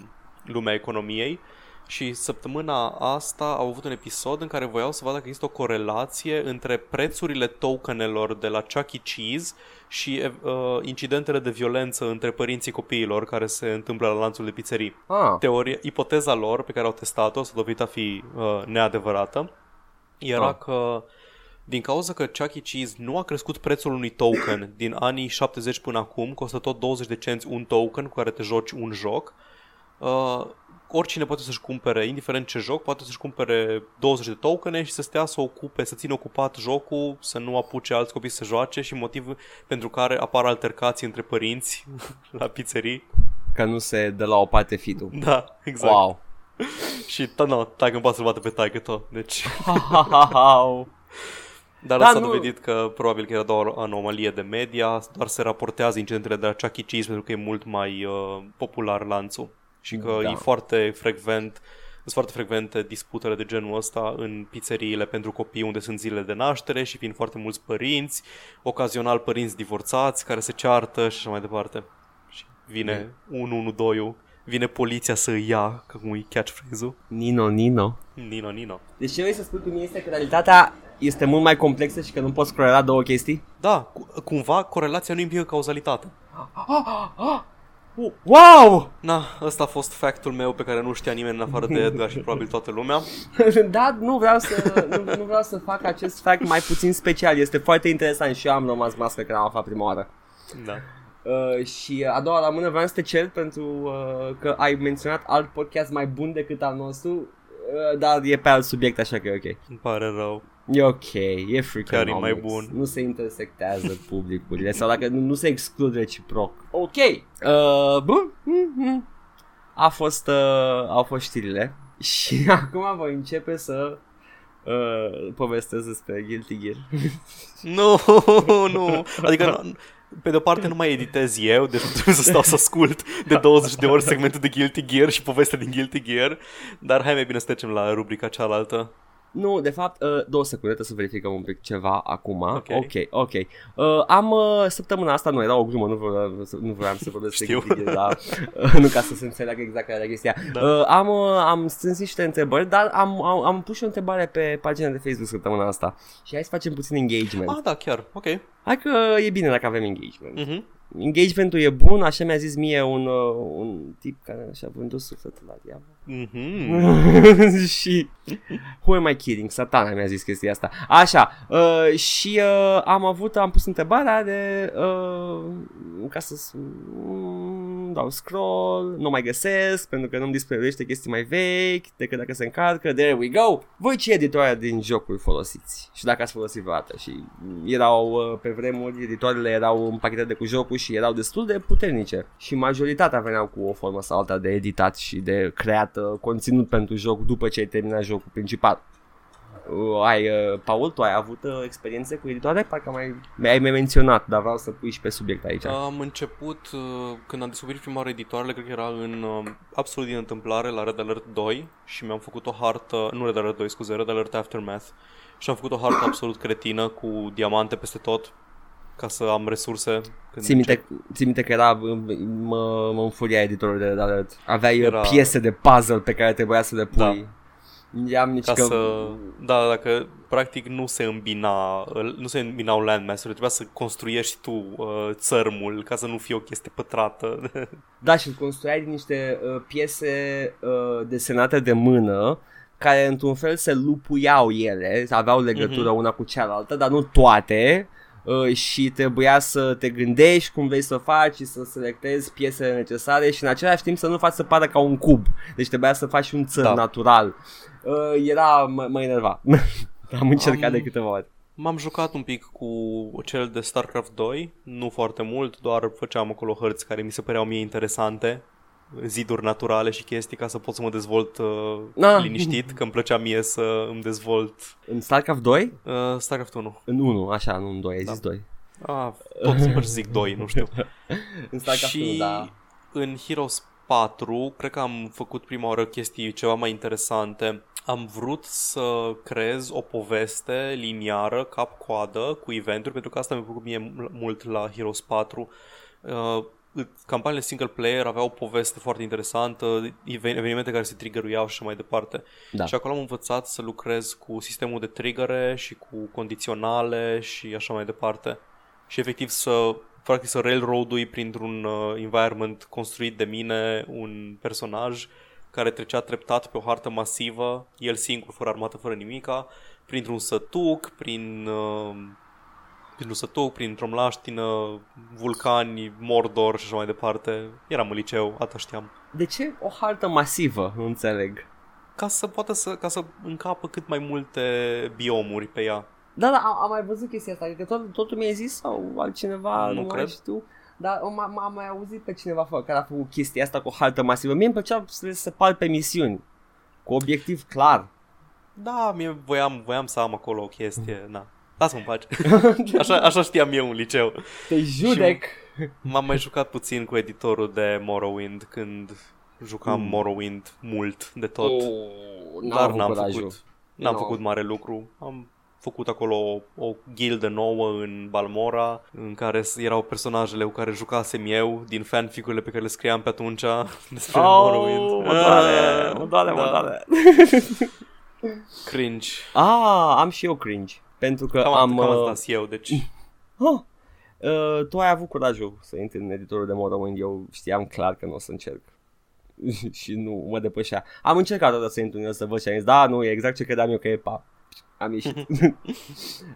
lumea economiei. Și săptămâna asta au avut un episod în care voiau să vadă dacă există o corelație între prețurile tokenelor de la Chuck E. Cheese și uh, incidentele de violență între părinții copiilor care se întâmplă la lanțul de pizzerii. Ah. Teoria, ipoteza lor pe care au testat-o, s-a dovedit a fi uh, neadevărată, era Ah. că din cauza că Chuck E. Cheese nu a crescut prețul unui token din anii 70 până acum, costă tot 20 de cenți un token cu care te joci un joc, uh, oricine poate să-și cumpere, indiferent ce joc, poate să-și cumpere 20 de tokene și să stea să ocupe, să țină ocupat jocul, să nu apuce alți copii să joace și motiv pentru care apar altercații între părinți <laughs> la pizzerii. Că nu se dă la o parte fidul. Da, exact. Wow. Și ta, no, taică poate să-l bată pe taică tot. Deci, <laughs> dar Da, da, s-a nu- dovedit că probabil că era doar o anomalie de media, doar se raportează incidentele de la Chuck E. Cheese pentru că e mult mai uh, popular lanțul și că Da. e foarte frecvent sunt foarte frecvente disputele de genul ăsta în pizzeriile pentru copii unde sunt zile de naștere și vin foarte mulți părinți, ocazional părinți divorțați care se ceartă și așa mai departe. Și vine 112 vine poliția să îi ia, că cum e catchphrase-ul. Nino, Nino. Nino, Nino. Deci ce vrei să spui cu mine este că realitatea este mult mai complexă și că nu poți corela două chestii? Da, cu- cumva corelația nu implică cauzalitate. Wow! Na, ăsta a fost factul meu pe care nu știa nimeni în afară de Edgar și probabil toată lumea. <laughs> da, nu vreau să nu, nu vreau să fac acest fact mai puțin special. Este foarte interesant și eu am rămas mască când am aflat prima oară. Da. Uh, și a doua la mână vreau să te cer pentru uh, că ai menționat alt podcast mai bun decât al nostru, uh, dar e pe alt subiect, așa că e ok. Îmi pare rău. E ok, e freaking Chiar e mai bun. Nu se intersectează <laughs> publicurile sau dacă nu, nu se exclud reciproc. Ok. Uh, bun. Mhm. A fost, uh, au fost știrile <laughs> și acum voi începe să uh, povestesc despre Guilty Gear. <laughs> Nu, nu. Adică, nu- pe de o parte nu mai editez eu, deci nu trebuie să stau să ascult de 20 de ori segmentul de Guilty Gear și povestea din Guilty Gear. Dar hai mai bine să trecem la rubrica cealaltă. Nu, de fapt, uh, două secunde, trebuie să verificăm un pic ceva acum. Ok. Ok, ok. Uh, am uh, săptămâna asta, nu era o glumă, nu vreau, să- nu vreau să vorbesc Știu. Guilty Gear, dar uh, nu ca să se înțeleagă exact care era chestia. Da. Uh, am, uh, am strâns niște întrebări, dar am, am, am pus și o întrebare pe pagina de Facebook săptămâna asta. Și hai să facem puțin engagement. Ah, da, chiar. Ok. Hai că e bine dacă avem engagement. Mhm. Engagementul e bun, așa mi-a zis mie un, uh, un tip care și-a vândut sufletul la diavol. Mhm. <laughs> și Who am I kidding? Satana mi-a zis chestia asta Așa uh, Și uh, am avut Am pus întrebarea de uh, Ca să s- mm, Dau scroll Nu mai găsesc Pentru că nu-mi dispărește chestii mai vechi Decât dacă se încarcă There we go Voi ce editoare din jocuri folosiți? Și dacă ați folosit vreodată Și erau uh, pe vremuri Editoarele erau împachetate cu jocul Și erau destul de puternice Și majoritatea veneau cu o formă sau alta De editat și de creat uh, Conținut pentru joc După ce ai terminat jocul principal Uh, ai, uh, Paul, tu ai avut uh, experiențe cu editoare? Parcă mai, mi-ai mai menționat, dar vreau să pui și pe subiect aici. Am început, uh, când am descoperit prima oară editoarele, cred că era în uh, absolut din întâmplare la Red Alert 2 și mi-am făcut o hartă, nu Red Alert 2, scuze, Red Alert Aftermath și am făcut o hartă absolut cretină cu diamante peste tot ca să am resurse. Când Ții minte, ții minte că era, mă, mă înfuria editorul de Red Alert. Aveai era... Era- piese de puzzle pe care trebuia să le pui. Da. I-am nici Ca că... să... Da, dacă practic nu se îmbina, nu se îmbinau landmass-uri, trebuia să construiești tu uh, țărmul ca să nu fie o chestie pătrată. <laughs> Da, și îl construiai din niște uh, piese uh, desenate de mână care într-un fel se lupuiau ele, aveau legătură Mhm. una cu cealaltă, dar nu toate. Uh, și trebuia să te gândești cum vrei să faci și să selectezi piesele necesare și în același timp să nu faci să pară ca un cub. Deci trebuia să faci un țăr Da. natural. Uh, era, mă, mă enerva. <laughs> Am încercat Am- de câteva ori. M-am jucat un pic cu cel de StarCraft 2, nu foarte mult, doar făceam acolo hărți care mi se păreau mie interesante, ziduri naturale și chestii ca să pot să mă dezvolt uh, Ah. liniștit, că îmi plăcea mie să îmi dezvolt În StarCraft 2? uh, StarCraft 1. În 1, așa, nu în 2, ai Da. zis 2. Ah, tot îmi place să zic 2, nu știu. <laughs> În StarCraft 1, și da. în Heroes 4, cred că am făcut prima oară chestii ceva mai interesante. Am vrut să creez o poveste liniară, cap-coadă, cu eventuri, pentru că asta mi-a plăcut mie mult la Heroes 4. Uh, campaniile single player aveau o poveste foarte interesantă, even- evenimente care se triggeruiau și așa mai departe. Da. Și acolo am învățat să lucrez cu sistemul de triggere și cu condiționale și așa mai departe. Și efectiv să practic să railroad-ui printr-un uh, environment construit de mine un personaj care trecea treptat pe o hartă masivă, el singur, fără armată, fără nimica, printr-un sătuc, prin, uh, printr-un sătuc, printr-o mlaștină, vulcani, Mordor și așa mai departe. Eram în liceu, atât știam. De ce o hartă masivă? Nu înțeleg. Ca să poată să, ca să încapă cât mai multe biomuri pe ea. Da, da, am, am mai văzut chestia asta, că tot, totul mi-ai zis sau altcineva, Nu nu, mai cred. știu. Dar am, am, am mai auzit pe cineva fă- care a făcut chestia asta cu o hartă masivă. Mie îmi plăcea să le separ pe misiuni, cu obiectiv clar. Da, mie voiam, voiam să am acolo o chestie, na. Lasă-mă în pace. Așa, așa știam eu în liceu. Te judec. M-am mai jucat puțin cu editorul de Morrowind când jucam Mm. Morrowind mult de tot. Oh, dar avut n-am curajul. făcut, n-am Nu. făcut mare lucru. Am făcut acolo o, o gildă nouă în Balmora în care s- erau personajele cu care jucasem eu din fanficurile pe care le scriam pe atunci <laughs> despre Morrowind. Oh, mă doare, Ah, mă doare, mă da. doare. <laughs> Cringe. Ah, am și eu cringe. Pentru că Cam, am... am, cam uh, asta eu, deci Oh, <laughs> uh, tu ai avut curajul să intri în editorul de Morrowind, eu știam clar că nu o să încerc. <laughs> și nu mă depășea. Am încercat odată să intru în el să văd și am zis, da, nu, e exact ce credeam eu că e, pa. Am ieșit. <laughs> <laughs>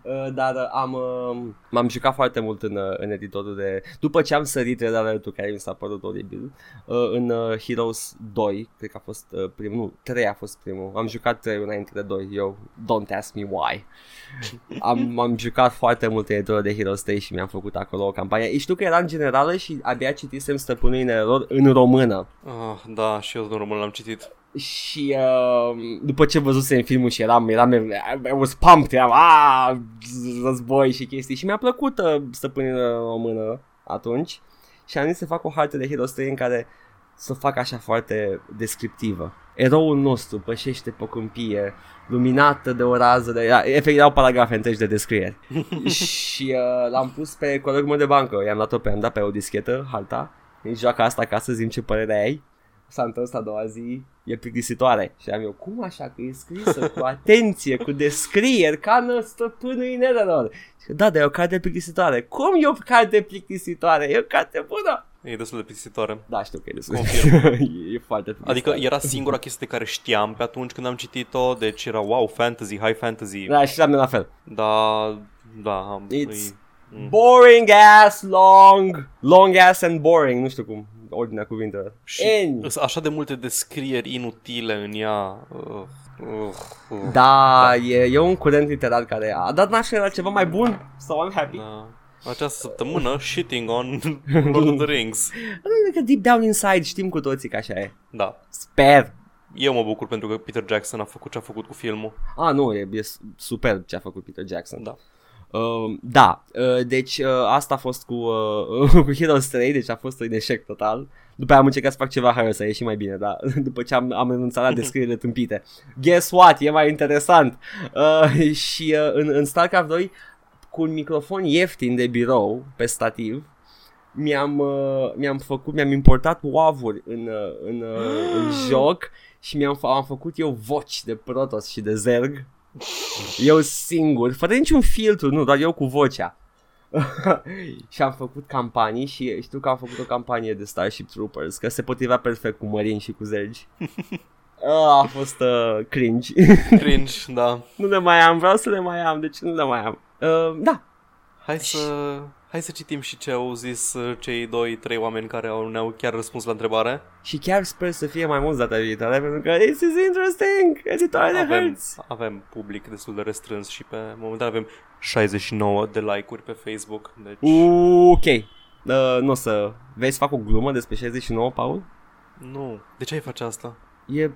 Uh, Dar uh, am, uh, m-am jucat foarte mult în, uh, în editorul de... După ce am sărit Red Alert-ul, care mi s-a părut oribil, uh, în uh, Heroes 2, cred că a fost uh, primul, nu, 3 a fost primul. Am jucat 3 înainte de 2, eu, don't ask me why. <laughs> am, am jucat foarte mult în editorul de Heroes 3 și mi-am făcut acolo o campanie. Și știu că era în generală și abia citisem stăpânul în eror în română. ah, da, și eu în român l-am citit. Și uh, după ce văzusem filmul și eram, eram, I was pumped, eram, ah, război și chestii. Și mi-a plăcut uh, stăpânirea română atunci. Și am zis să fac o hartă de Heroes 3 în care să fac așa foarte descriptivă. Eroul nostru pășește pe o câmpie luminată de o rază de... Era, efectiv, erau paragrafe întregi de descrieri. <laughs> și uh, l-am pus pe colegul meu de bancă, i-am dat-o pe, am dat pe o dischetă, harta, îi joacă asta ca să zim ce părere ai. S-a întors a doua zi, e plictisitoare. Și am eu, cum așa, că e scrisă <laughs> cu atenție, cu descrieri, ca în stăpânul inelelor. Și da, dar e o carte plictisitoare. Cum e o carte plictisitoare? E o carte bună. E destul de plictisitoare. Da, știu că e destul. Confirm. e, <laughs> e foarte Adică plictisitoare. era singura chestie de care știam pe atunci când am citit-o, deci era wow, fantasy, high fantasy. Da, și la mine la fel. Da, da, am, It's- îi- mm. Boring ass, long, long ass and boring, nu știu cum, ordinea cuvintelor. Și N. sunt așa de multe descrieri inutile în ea. Uh, uh, uh. Da, E, e un curent literar care a dat naștere la ceva mai bun, so I'm happy. Da. Această săptămână <laughs> shitting on Lord of the Rings. Cred că deep down inside știm cu toții că așa e. Da. Sper. Eu mă bucur pentru că Peter Jackson a făcut ce a făcut cu filmul. Ah, nu, e, e super ce a făcut Peter Jackson. Da. Uh, da, uh, deci uh, asta a fost cu, uh, <laughs> cu Heroes 3, deci a fost un eșec total. După aia am încercat să fac ceva hai să ieși mai bine, dar <laughs> după ce am, am renunțat la descrierile <laughs> tâmpite. Guess what? E mai interesant. Uh, și uh, în, în StarCraft 2, cu un microfon ieftin de birou pe stativ, mi-am, uh, mi-am făcut, mi-am importat WAV-uri în, uh, în, uh, în joc și mi-am f- am făcut eu voci de Protoss și de Zerg. Eu singur, fără niciun filtru, nu, doar eu cu vocea. <laughs> și am făcut campanii și știu că am făcut o campanie de Starship Troopers, că se potrivea perfect cu Marin și cu Zergi. <laughs> Ah, a fost uh, cringe. Cringe, da. <laughs> nu le mai am, vreau să le mai am, deci nu le mai am. Uh, da, Hai să, hai să citim și ce au zis uh, cei doi, trei oameni care au, ne-au chiar răspuns la întrebare. și chiar sper să fie mai mulți data viitoare, pentru că this is interesting, editoare de Avem, hărți. avem public destul de restrâns și pe momentan avem 69 de like-uri pe Facebook. Deci, Ok, uh, nu o să... Vei să fac o glumă despre 69, Paul? nu. De ce ai face asta? E,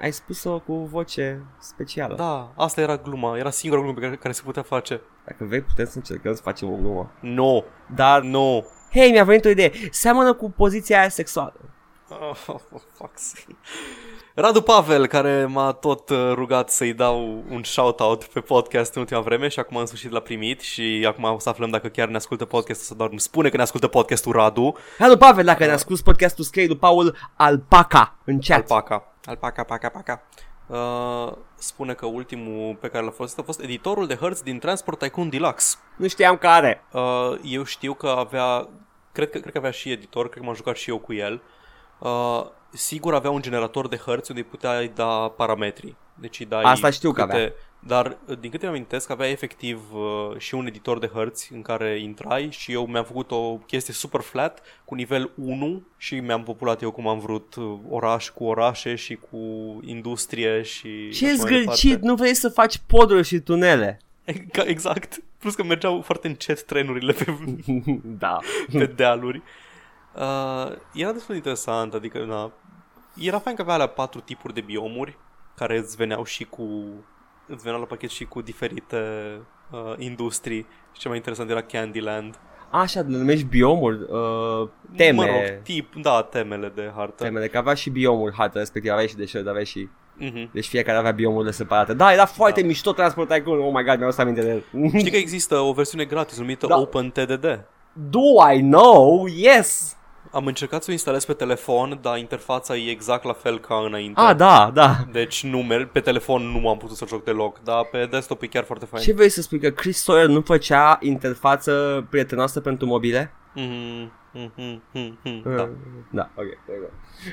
ai spus-o cu voce specială. Da, asta era gluma. Era singura glumă pe care, care se putea face. Dacă vrei, putem să încercăm să facem o glumă. No, Dar, no. hei, mi-a venit o idee. Seamănă cu poziția aia sexuală. Oh, <laughs> for fuck's sake. Radu Pavel, care m-a tot uh, rugat să-i dau un shout-out pe podcast în ultima vreme și acum în sfârșit l-a primit și acum o să aflăm dacă chiar ne ascultă podcastul sau doar îmi spune că ne ascultă podcastul Radu. Radu Pavel, dacă ne-a scris podcastul scrie lui Paul Alpaca în chat. Alpaca. Alpaca, paca, paca. Uh, spune că ultimul pe care l-a folosit a fost editorul de hărți din Transport Tycoon Deluxe. Nu știam care. Uh, eu știu că avea, cred că, cred că avea și editor, cred că m-am jucat și eu cu el. Uh, sigur avea un generator de hărți unde puteai da parametri. Deci îi dai Asta știu că avea. Dar uh, din câte mi amintesc avea efectiv uh, și un editor de hărți în care intrai și eu mi-am făcut o chestie super flat cu nivel 1 și mi-am populat eu cum am vrut uh, oraș cu orașe și cu industrie și Ce așa mai zgârcit, departe. nu vrei să faci poduri și tunele. Ca- Exact. Plus că mergeau foarte încet trenurile pe <laughs> da. pe dealuri. Uh, era destul de interesant, adică na, era fain că avea alea patru tipuri de biomuri care îți veneau și cu îți veneau la pachet și cu diferite uh, industrii și cel mai interesant era Candyland. Așa, le numești biomuri, uh, teme. Mă rog, tip, da, temele de hartă. Temele, că avea și biomuri hartă, respectiv avea și deșert, avea și... Mm-hmm. Deci fiecare avea biomurile separate. Da, era foarte da. mișto Transport Tycoon. Oh my god, mi-au să aminte de el. Știi că există o versiune gratis numită Da. OpenTDD. Do I know? Yes! Am încercat să o instalez pe telefon, dar interfața e exact la fel ca înainte. Ah, da, da. Deci nu merg, pe telefon nu am putut să joc deloc, dar pe desktop e chiar foarte fain. Ce vrei să spui? Că Chris Sawyer nu făcea interfață prietenoasă pentru mobile? Mhm, mhm, mhm, mhm, Uh, Da. Da, ok. there you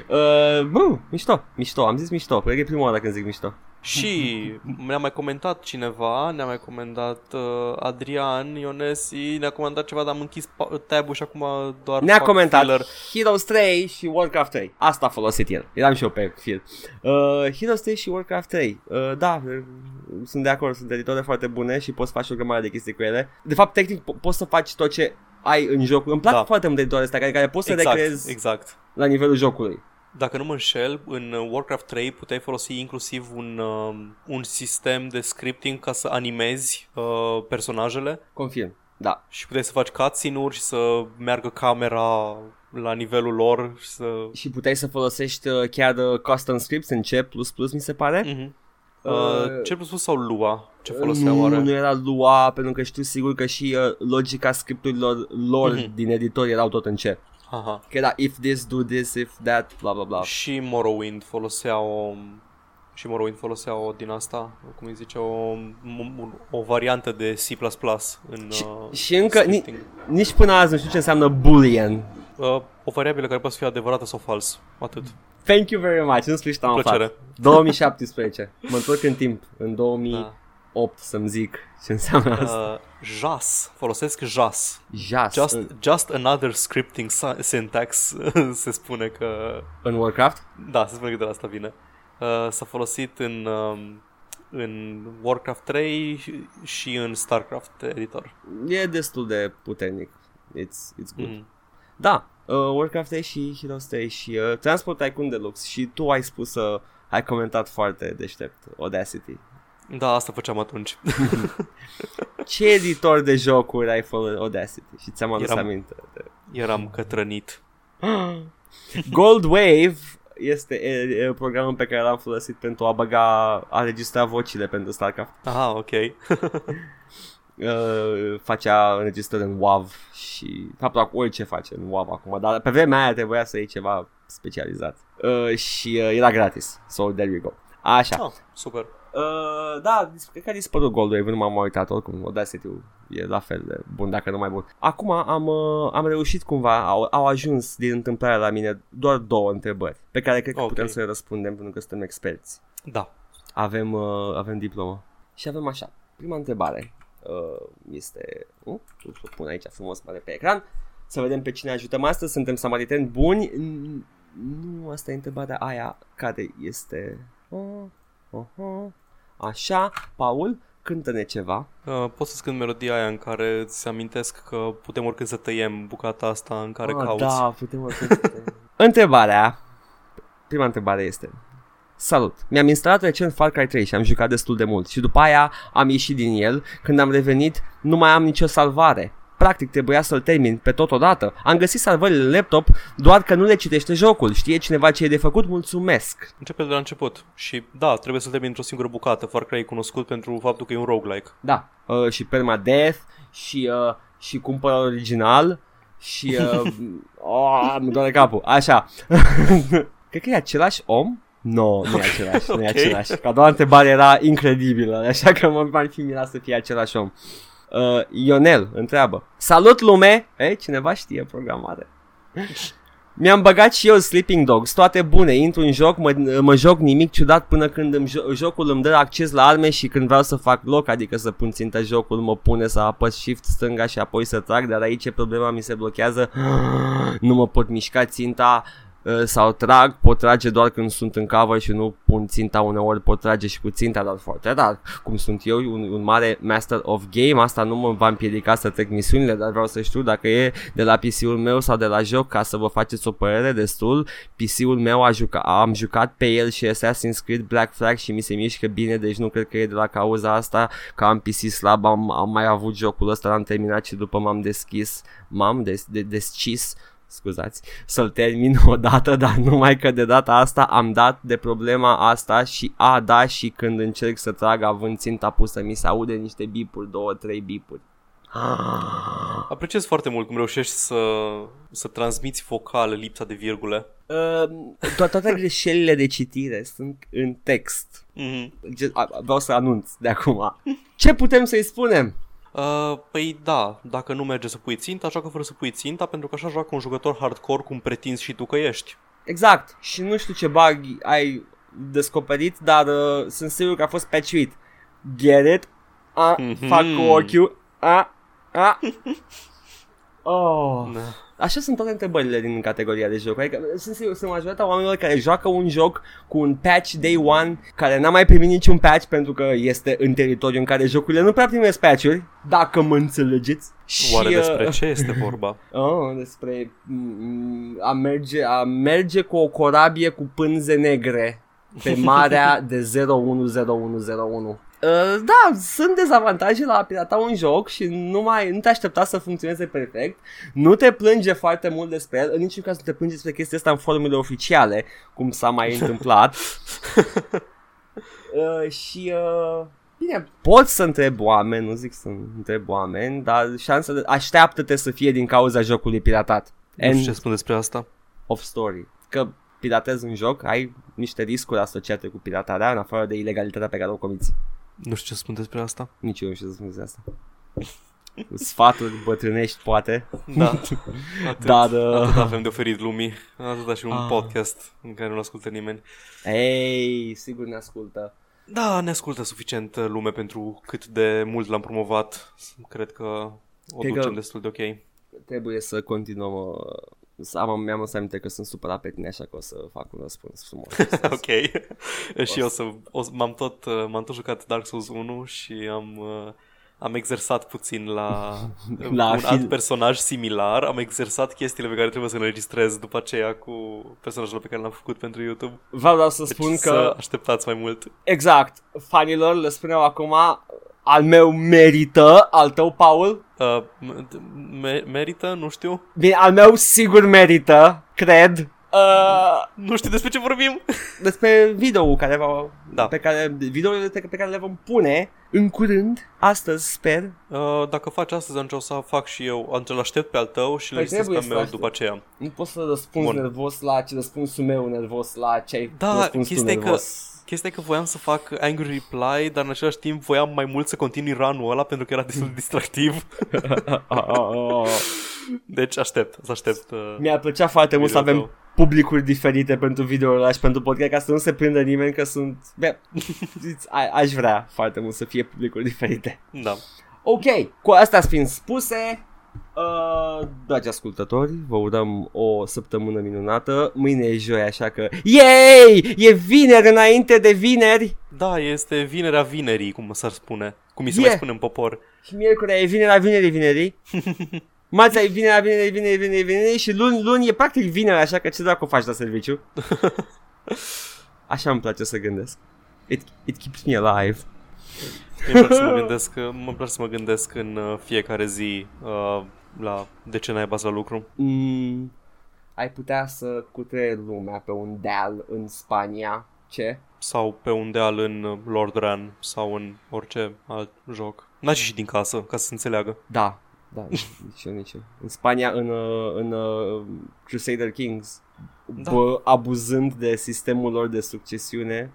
go. Uh, bă, mișto, mișto, am zis mișto, cred că e prima oară când zic mișto. Și ne-a mai comentat cineva, ne-a mai comentat uh, Adrian Ionesi, ne-a comentat ceva, dar am închis pa- tab-ul și acum doar Ne-a fac comentat filler. Heroes 3 și Warcraft 3. Asta a folosit el. Eram și eu pe fil. Uh, Heroes 3 și Warcraft 3. Uh, da, uh, sunt de acord, sunt editoare foarte bune și poți face o grămadă de chestii cu ele. De fapt, tehnic, po- poți să faci tot ce ai în joc. Îmi plac Da. foarte mult editoare astea care, care poți să Exact, recreezi exact. la nivelul jocului. Dacă nu mă înșel, în uh, Warcraft 3 puteai folosi inclusiv un, uh, un sistem de scripting ca să animezi uh, personajele Confirm. Da. și puteai să faci cutscene-uri și să meargă camera la nivelul lor și să... Și puteai să folosești uh, chiar uh, custom scripts în C++, mi se pare. Mhm. Uh, Uh, ce plus sau Lua? Ce foloseau nu, oare? nu era Lua, pentru că știu sigur că și uh, logica scripturilor lor Mhm. din editor erau tot în C. Aha. Că era if this, do this, if that, bla bla bla. Și Morrowind folosea o și Morrowind folosea o din asta, cum îi zice, o, o, o variantă de C++ în Și, uh, și încă, ni, scripting. nici până azi nu știu ce înseamnă boolean. uh, o variabilă care poate fi adevărată sau fals. Atât. Thank you very much, în sfârșit am Cu aflat. plăcere. 2017. Mă întorc în timp, în 2008 Da. Să-mi zic ce înseamnă asta. Uh, JAS, folosesc JAS. Jas, Just, în, just another scripting sy- syntax <laughs> se spune că în Warcraft? Da, se spune că de la asta vine. Uh, s-a folosit în, um, în Warcraft 3 și- și în Starcraft editor. E destul de puternic. It's, it's good. Mm. Da, uh, Warcraft 3 și Heroes 3 și uh, Transport Tycoon Deluxe și tu ai spus să ai comentat foarte deștept Audacity. Da, asta făceam atunci. <laughs> Ce editor de jocuri ai folosit Audacity? Și ți-am adus Eram- aminte. De... Eram cătrănit. <gasps> Gold Wave este e, e, programul pe care l-am folosit pentru a băga, a registra vocile pentru StarCraft. Aha, ok. <laughs> Uh, facea înregistrări în WAV și fapt orice face în WAV acum, dar pe vremea aia trebuia să iei ceva specializat. Uh, și uh, era gratis. So there you go. Așa. Ah, super. Uh, da, dis- cred că a dispărut Goldwave, nu m-am uitat oricum, audacity e la fel de bun, dacă nu mai bun. Acum am, uh, am reușit cumva, au, au ajuns din întâmplare la mine doar două întrebări, pe care cred că Ok. putem să le răspundem pentru că suntem experți. Da. Avem, uh, avem diplomă. Și avem așa, prima întrebare uh, este, uh, o pun aici frumos mare pe ecran, să vedem pe cine ajutăm astăzi, suntem samariteni buni. N- Nu, asta e întrebarea aia, care este... Uh, uh, uh. Așa, Paul, cântă-ne ceva. Uh, poți să cânt melodia aia în care îți amintesc că putem oricând să tăiem bucata asta în care Ah, cauți. Da, putem oricum să te- <laughs> Întrebarea, prima întrebare este, Salut! Mi-am instalat recent Far Cry 3 și am jucat destul de mult și după aia am ieșit din el. Când am revenit, nu mai am nicio salvare. Practic trebuia să-l termin pe totodată. Am găsit salvările în laptop, doar că nu le citește jocul. Știe cineva ce e de făcut? Mulțumesc! Începe de la început. Și da, trebuie să termini într-o singură bucată. Far Cry e cunoscut pentru faptul că e un roguelike. Da, uh, și permadeath și, uh, și cumpăr original și... Uh, <laughs> oh, îmi doare capul. Așa. <laughs> Cred că e același om? Nu, no, nu e același, nu e Ok. același. Ca doar întrebare era incredibilă, așa că mă m-ar fi mirat să fie același om. Uh, Ionel întreabă Salut lume! Ei, cineva știe programare. Mi-am băgat și eu Sleeping Dogs, toate bune, intru în joc, mă, mă joc nimic ciudat până când îmi, jo- jocul îmi dă acces la arme și când vreau să fac loc, adică să pun ținta jocul, mă pune să apăs shift stânga și apoi să trag, dar aici e problema, mi se blochează, <gasps> nu mă pot mișca ținta uh, sau trag, pot trage doar când sunt în cover și nu pun ținta uneori, pot trage și cu ținta, dar foarte rar, cum sunt eu, un, un mare master of game, asta nu mă va împiedica să trec misiunile, dar vreau să știu dacă e de la PC-ul meu sau de la joc ca să vă faceți o părere destul. PC-ul meu a juca, am jucat pe el și Assassin's Creed Black Flag și mi se mișcă bine, deci nu cred că e de la cauza asta că am PC slab, am, am mai avut jocul ăsta, l-am terminat și după m-am deschis, m-am des, de, descis scuzați, să-l termin <laughs> odată, dar numai că de data asta am dat de problema asta și a, da, și când încerc să trag având ținta pusă, mi se aude niște bipuri, două, trei bipuri. Apreciez foarte mult cum reușești să, să transmiți focal lipsa de virgule. Uh, to- toate greșelile de citire sunt în text. Mm-hmm. Ge- a- Vreau să anunț de acum. Ce putem să-i spunem? Uh, păi da, dacă nu merge să pui ținta, joacă fără să pui ținta, pentru că așa joacă un jucător hardcore cum pretinzi și tu că ești. Exact. Și nu știu ce bug ai descoperit, dar uh, sunt sigur că a fost patchuit. Get it? A, Mhm. fac cu ochiul. A, a. <laughs> Oh. Da. Așa sunt toate întrebările din categoria de joc. Adică sunt sigur, sunt majoritatea oamenilor care joacă un joc cu un patch day one care n-a mai primit niciun patch pentru că este în teritoriu în care jocurile nu prea primesc patch-uri, dacă mă înțelegeți. Oare Și, uh, despre ce este vorba? <laughs> Oh, despre mm, a merge, a merge cu o corabie cu pânze negre pe <laughs> marea de 010101. Uh, da, sunt dezavantaje la a pirata un joc și nu mai nu te aștepta să funcționeze perfect. Nu te plânge foarte mult despre el, în niciun caz nu te plânge despre chestia asta în formule oficiale, cum s-a mai <laughs> întâmplat. uh, și uh, Bine, poți să întrebi oameni, nu zic să întrebi oameni, dar șansa de, așteaptă-te să fie din cauza jocului piratat. Nu știu End ce spun despre asta. of story. Că piratezi un joc, ai niște riscuri asociate cu piratarea, în afară de ilegalitatea pe care o comiți. Nu știu ce spun despre asta. Nici eu nu știu să spun despre asta. Sfaturi bătrânești, poate. Da. <laughs> Atât, Dar, uh, atât avem de oferit lumii. Atâta și un Ah. podcast în care nu ascultă nimeni. Ei, sigur ne ascultă. Da, ne ascultă suficient uh, lume pentru cât de mult l-am promovat. Cred că o Cred ducem că- destul de ok. Trebuie să continuăm. Uh, Să am, mi-am să aminte că sunt supărat pe tine, așa că o să fac un răspuns frumos. <laughs> ok. și eu să, o, să- m-am, tot, uh, m-am tot jucat Dark Souls 1 și am, uh, am exersat puțin la, <laughs> La un fil- alt personaj similar. Am exersat chestiile pe care trebuie să le registrez după aceea cu personajul pe care l-am făcut pentru YouTube. Vreau doar să Deci spun să că așteptați mai mult. Exact. Fanilor le spuneau acum al meu merită, al tău, Paul. Uh, me- merită, nu știu. Bine, al meu sigur merită, cred. Uh, Nu știu despre ce vorbim. <laughs> despre video care va, Da. pe care, videourile pe pe care le vom pune în curând, astăzi, sper. Uh, dacă faci astăzi, atunci o să fac și eu. Atunci îl aștept pe al tău și îl Păi listez pe trebuie să meu aștept. după aceea. Nu pot să răspunzi Bun. nervos la ce răspunsul meu nervos la ce ai Da, răspuns tu chestia e că- nervos. Chestia e că voiam să fac angry reply, dar în același timp voiam mai mult să continui run-ul ăla pentru că era destul de distractiv. <laughs> Deci aștept, să aștept. Uh, Mi-ar plăcea foarte mult să Video avem publicuri diferite pentru video și pentru podcast ca să nu se prindă nimeni că sunt... Bă, <laughs> a- aș vrea foarte mult să fie publicuri diferite. da. Ok, cu astea fiind spuse, uh, dragi ascultători, vă urăm o săptămână minunată. Mâine e joi, așa că... Yay! E vineri înainte de vineri! Da, este vinerea vinerii, cum s-ar spune. Cum mi se Yeah. mai spune în popor. Și miercuri e vinerea vinerii vinerii. <laughs> Marțea e vinerea vinerii vinerii vinerii vinerii și luni, luni e practic vineri, așa că ce dracu faci la serviciu? <laughs> Așa îmi place să gândesc. It, it keeps me alive. Mie îmi place să mă gândesc, mă place să mă gândesc în uh, fiecare zi uh, la de ce n-ai la lucru. Mm, ai putea să cutreieri lumea pe un deal în Spania. Ce? Sau pe un deal în uh, Lord Ran sau în orice alt joc. N-aș și din casă, ca să se înțeleagă. Da, da, nici eu, nici eu. În Spania, în, uh, în uh, Crusader Kings, Da. bă, abuzând de sistemul lor de succesiune,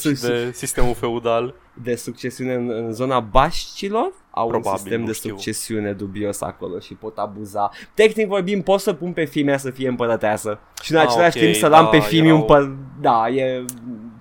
Și de <laughs> sistemul feudal. De succesiune în, în zona Bașcilor, au Probabil, un sistem nu de știu. succesiune dubios acolo și pot abuza. Tehnic vorbim, pot să pun pe Fimea să fie împărăteasă și în Ah, același ok, timp să da, am pe Fimiu erau- împăr... Da, e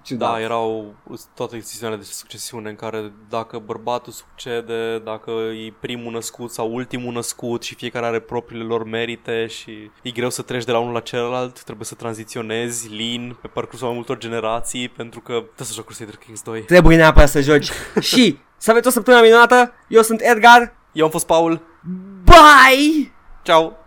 ciudat. Da, erau toate sistemele de succesiune în care dacă bărbatul succede, dacă e primul născut sau ultimul născut și fiecare are propriile lor merite și e greu să treci de la unul la celălalt, trebuie să tranziționezi lin pe parcursul mai multor generații pentru că trebuie să joc Crusader Kings 2. Trebuie neapărat să joci. <laughs> și să aveți o săptămână minunată. Eu sunt Edgar. Eu am fost Paul. Bye! Ciao!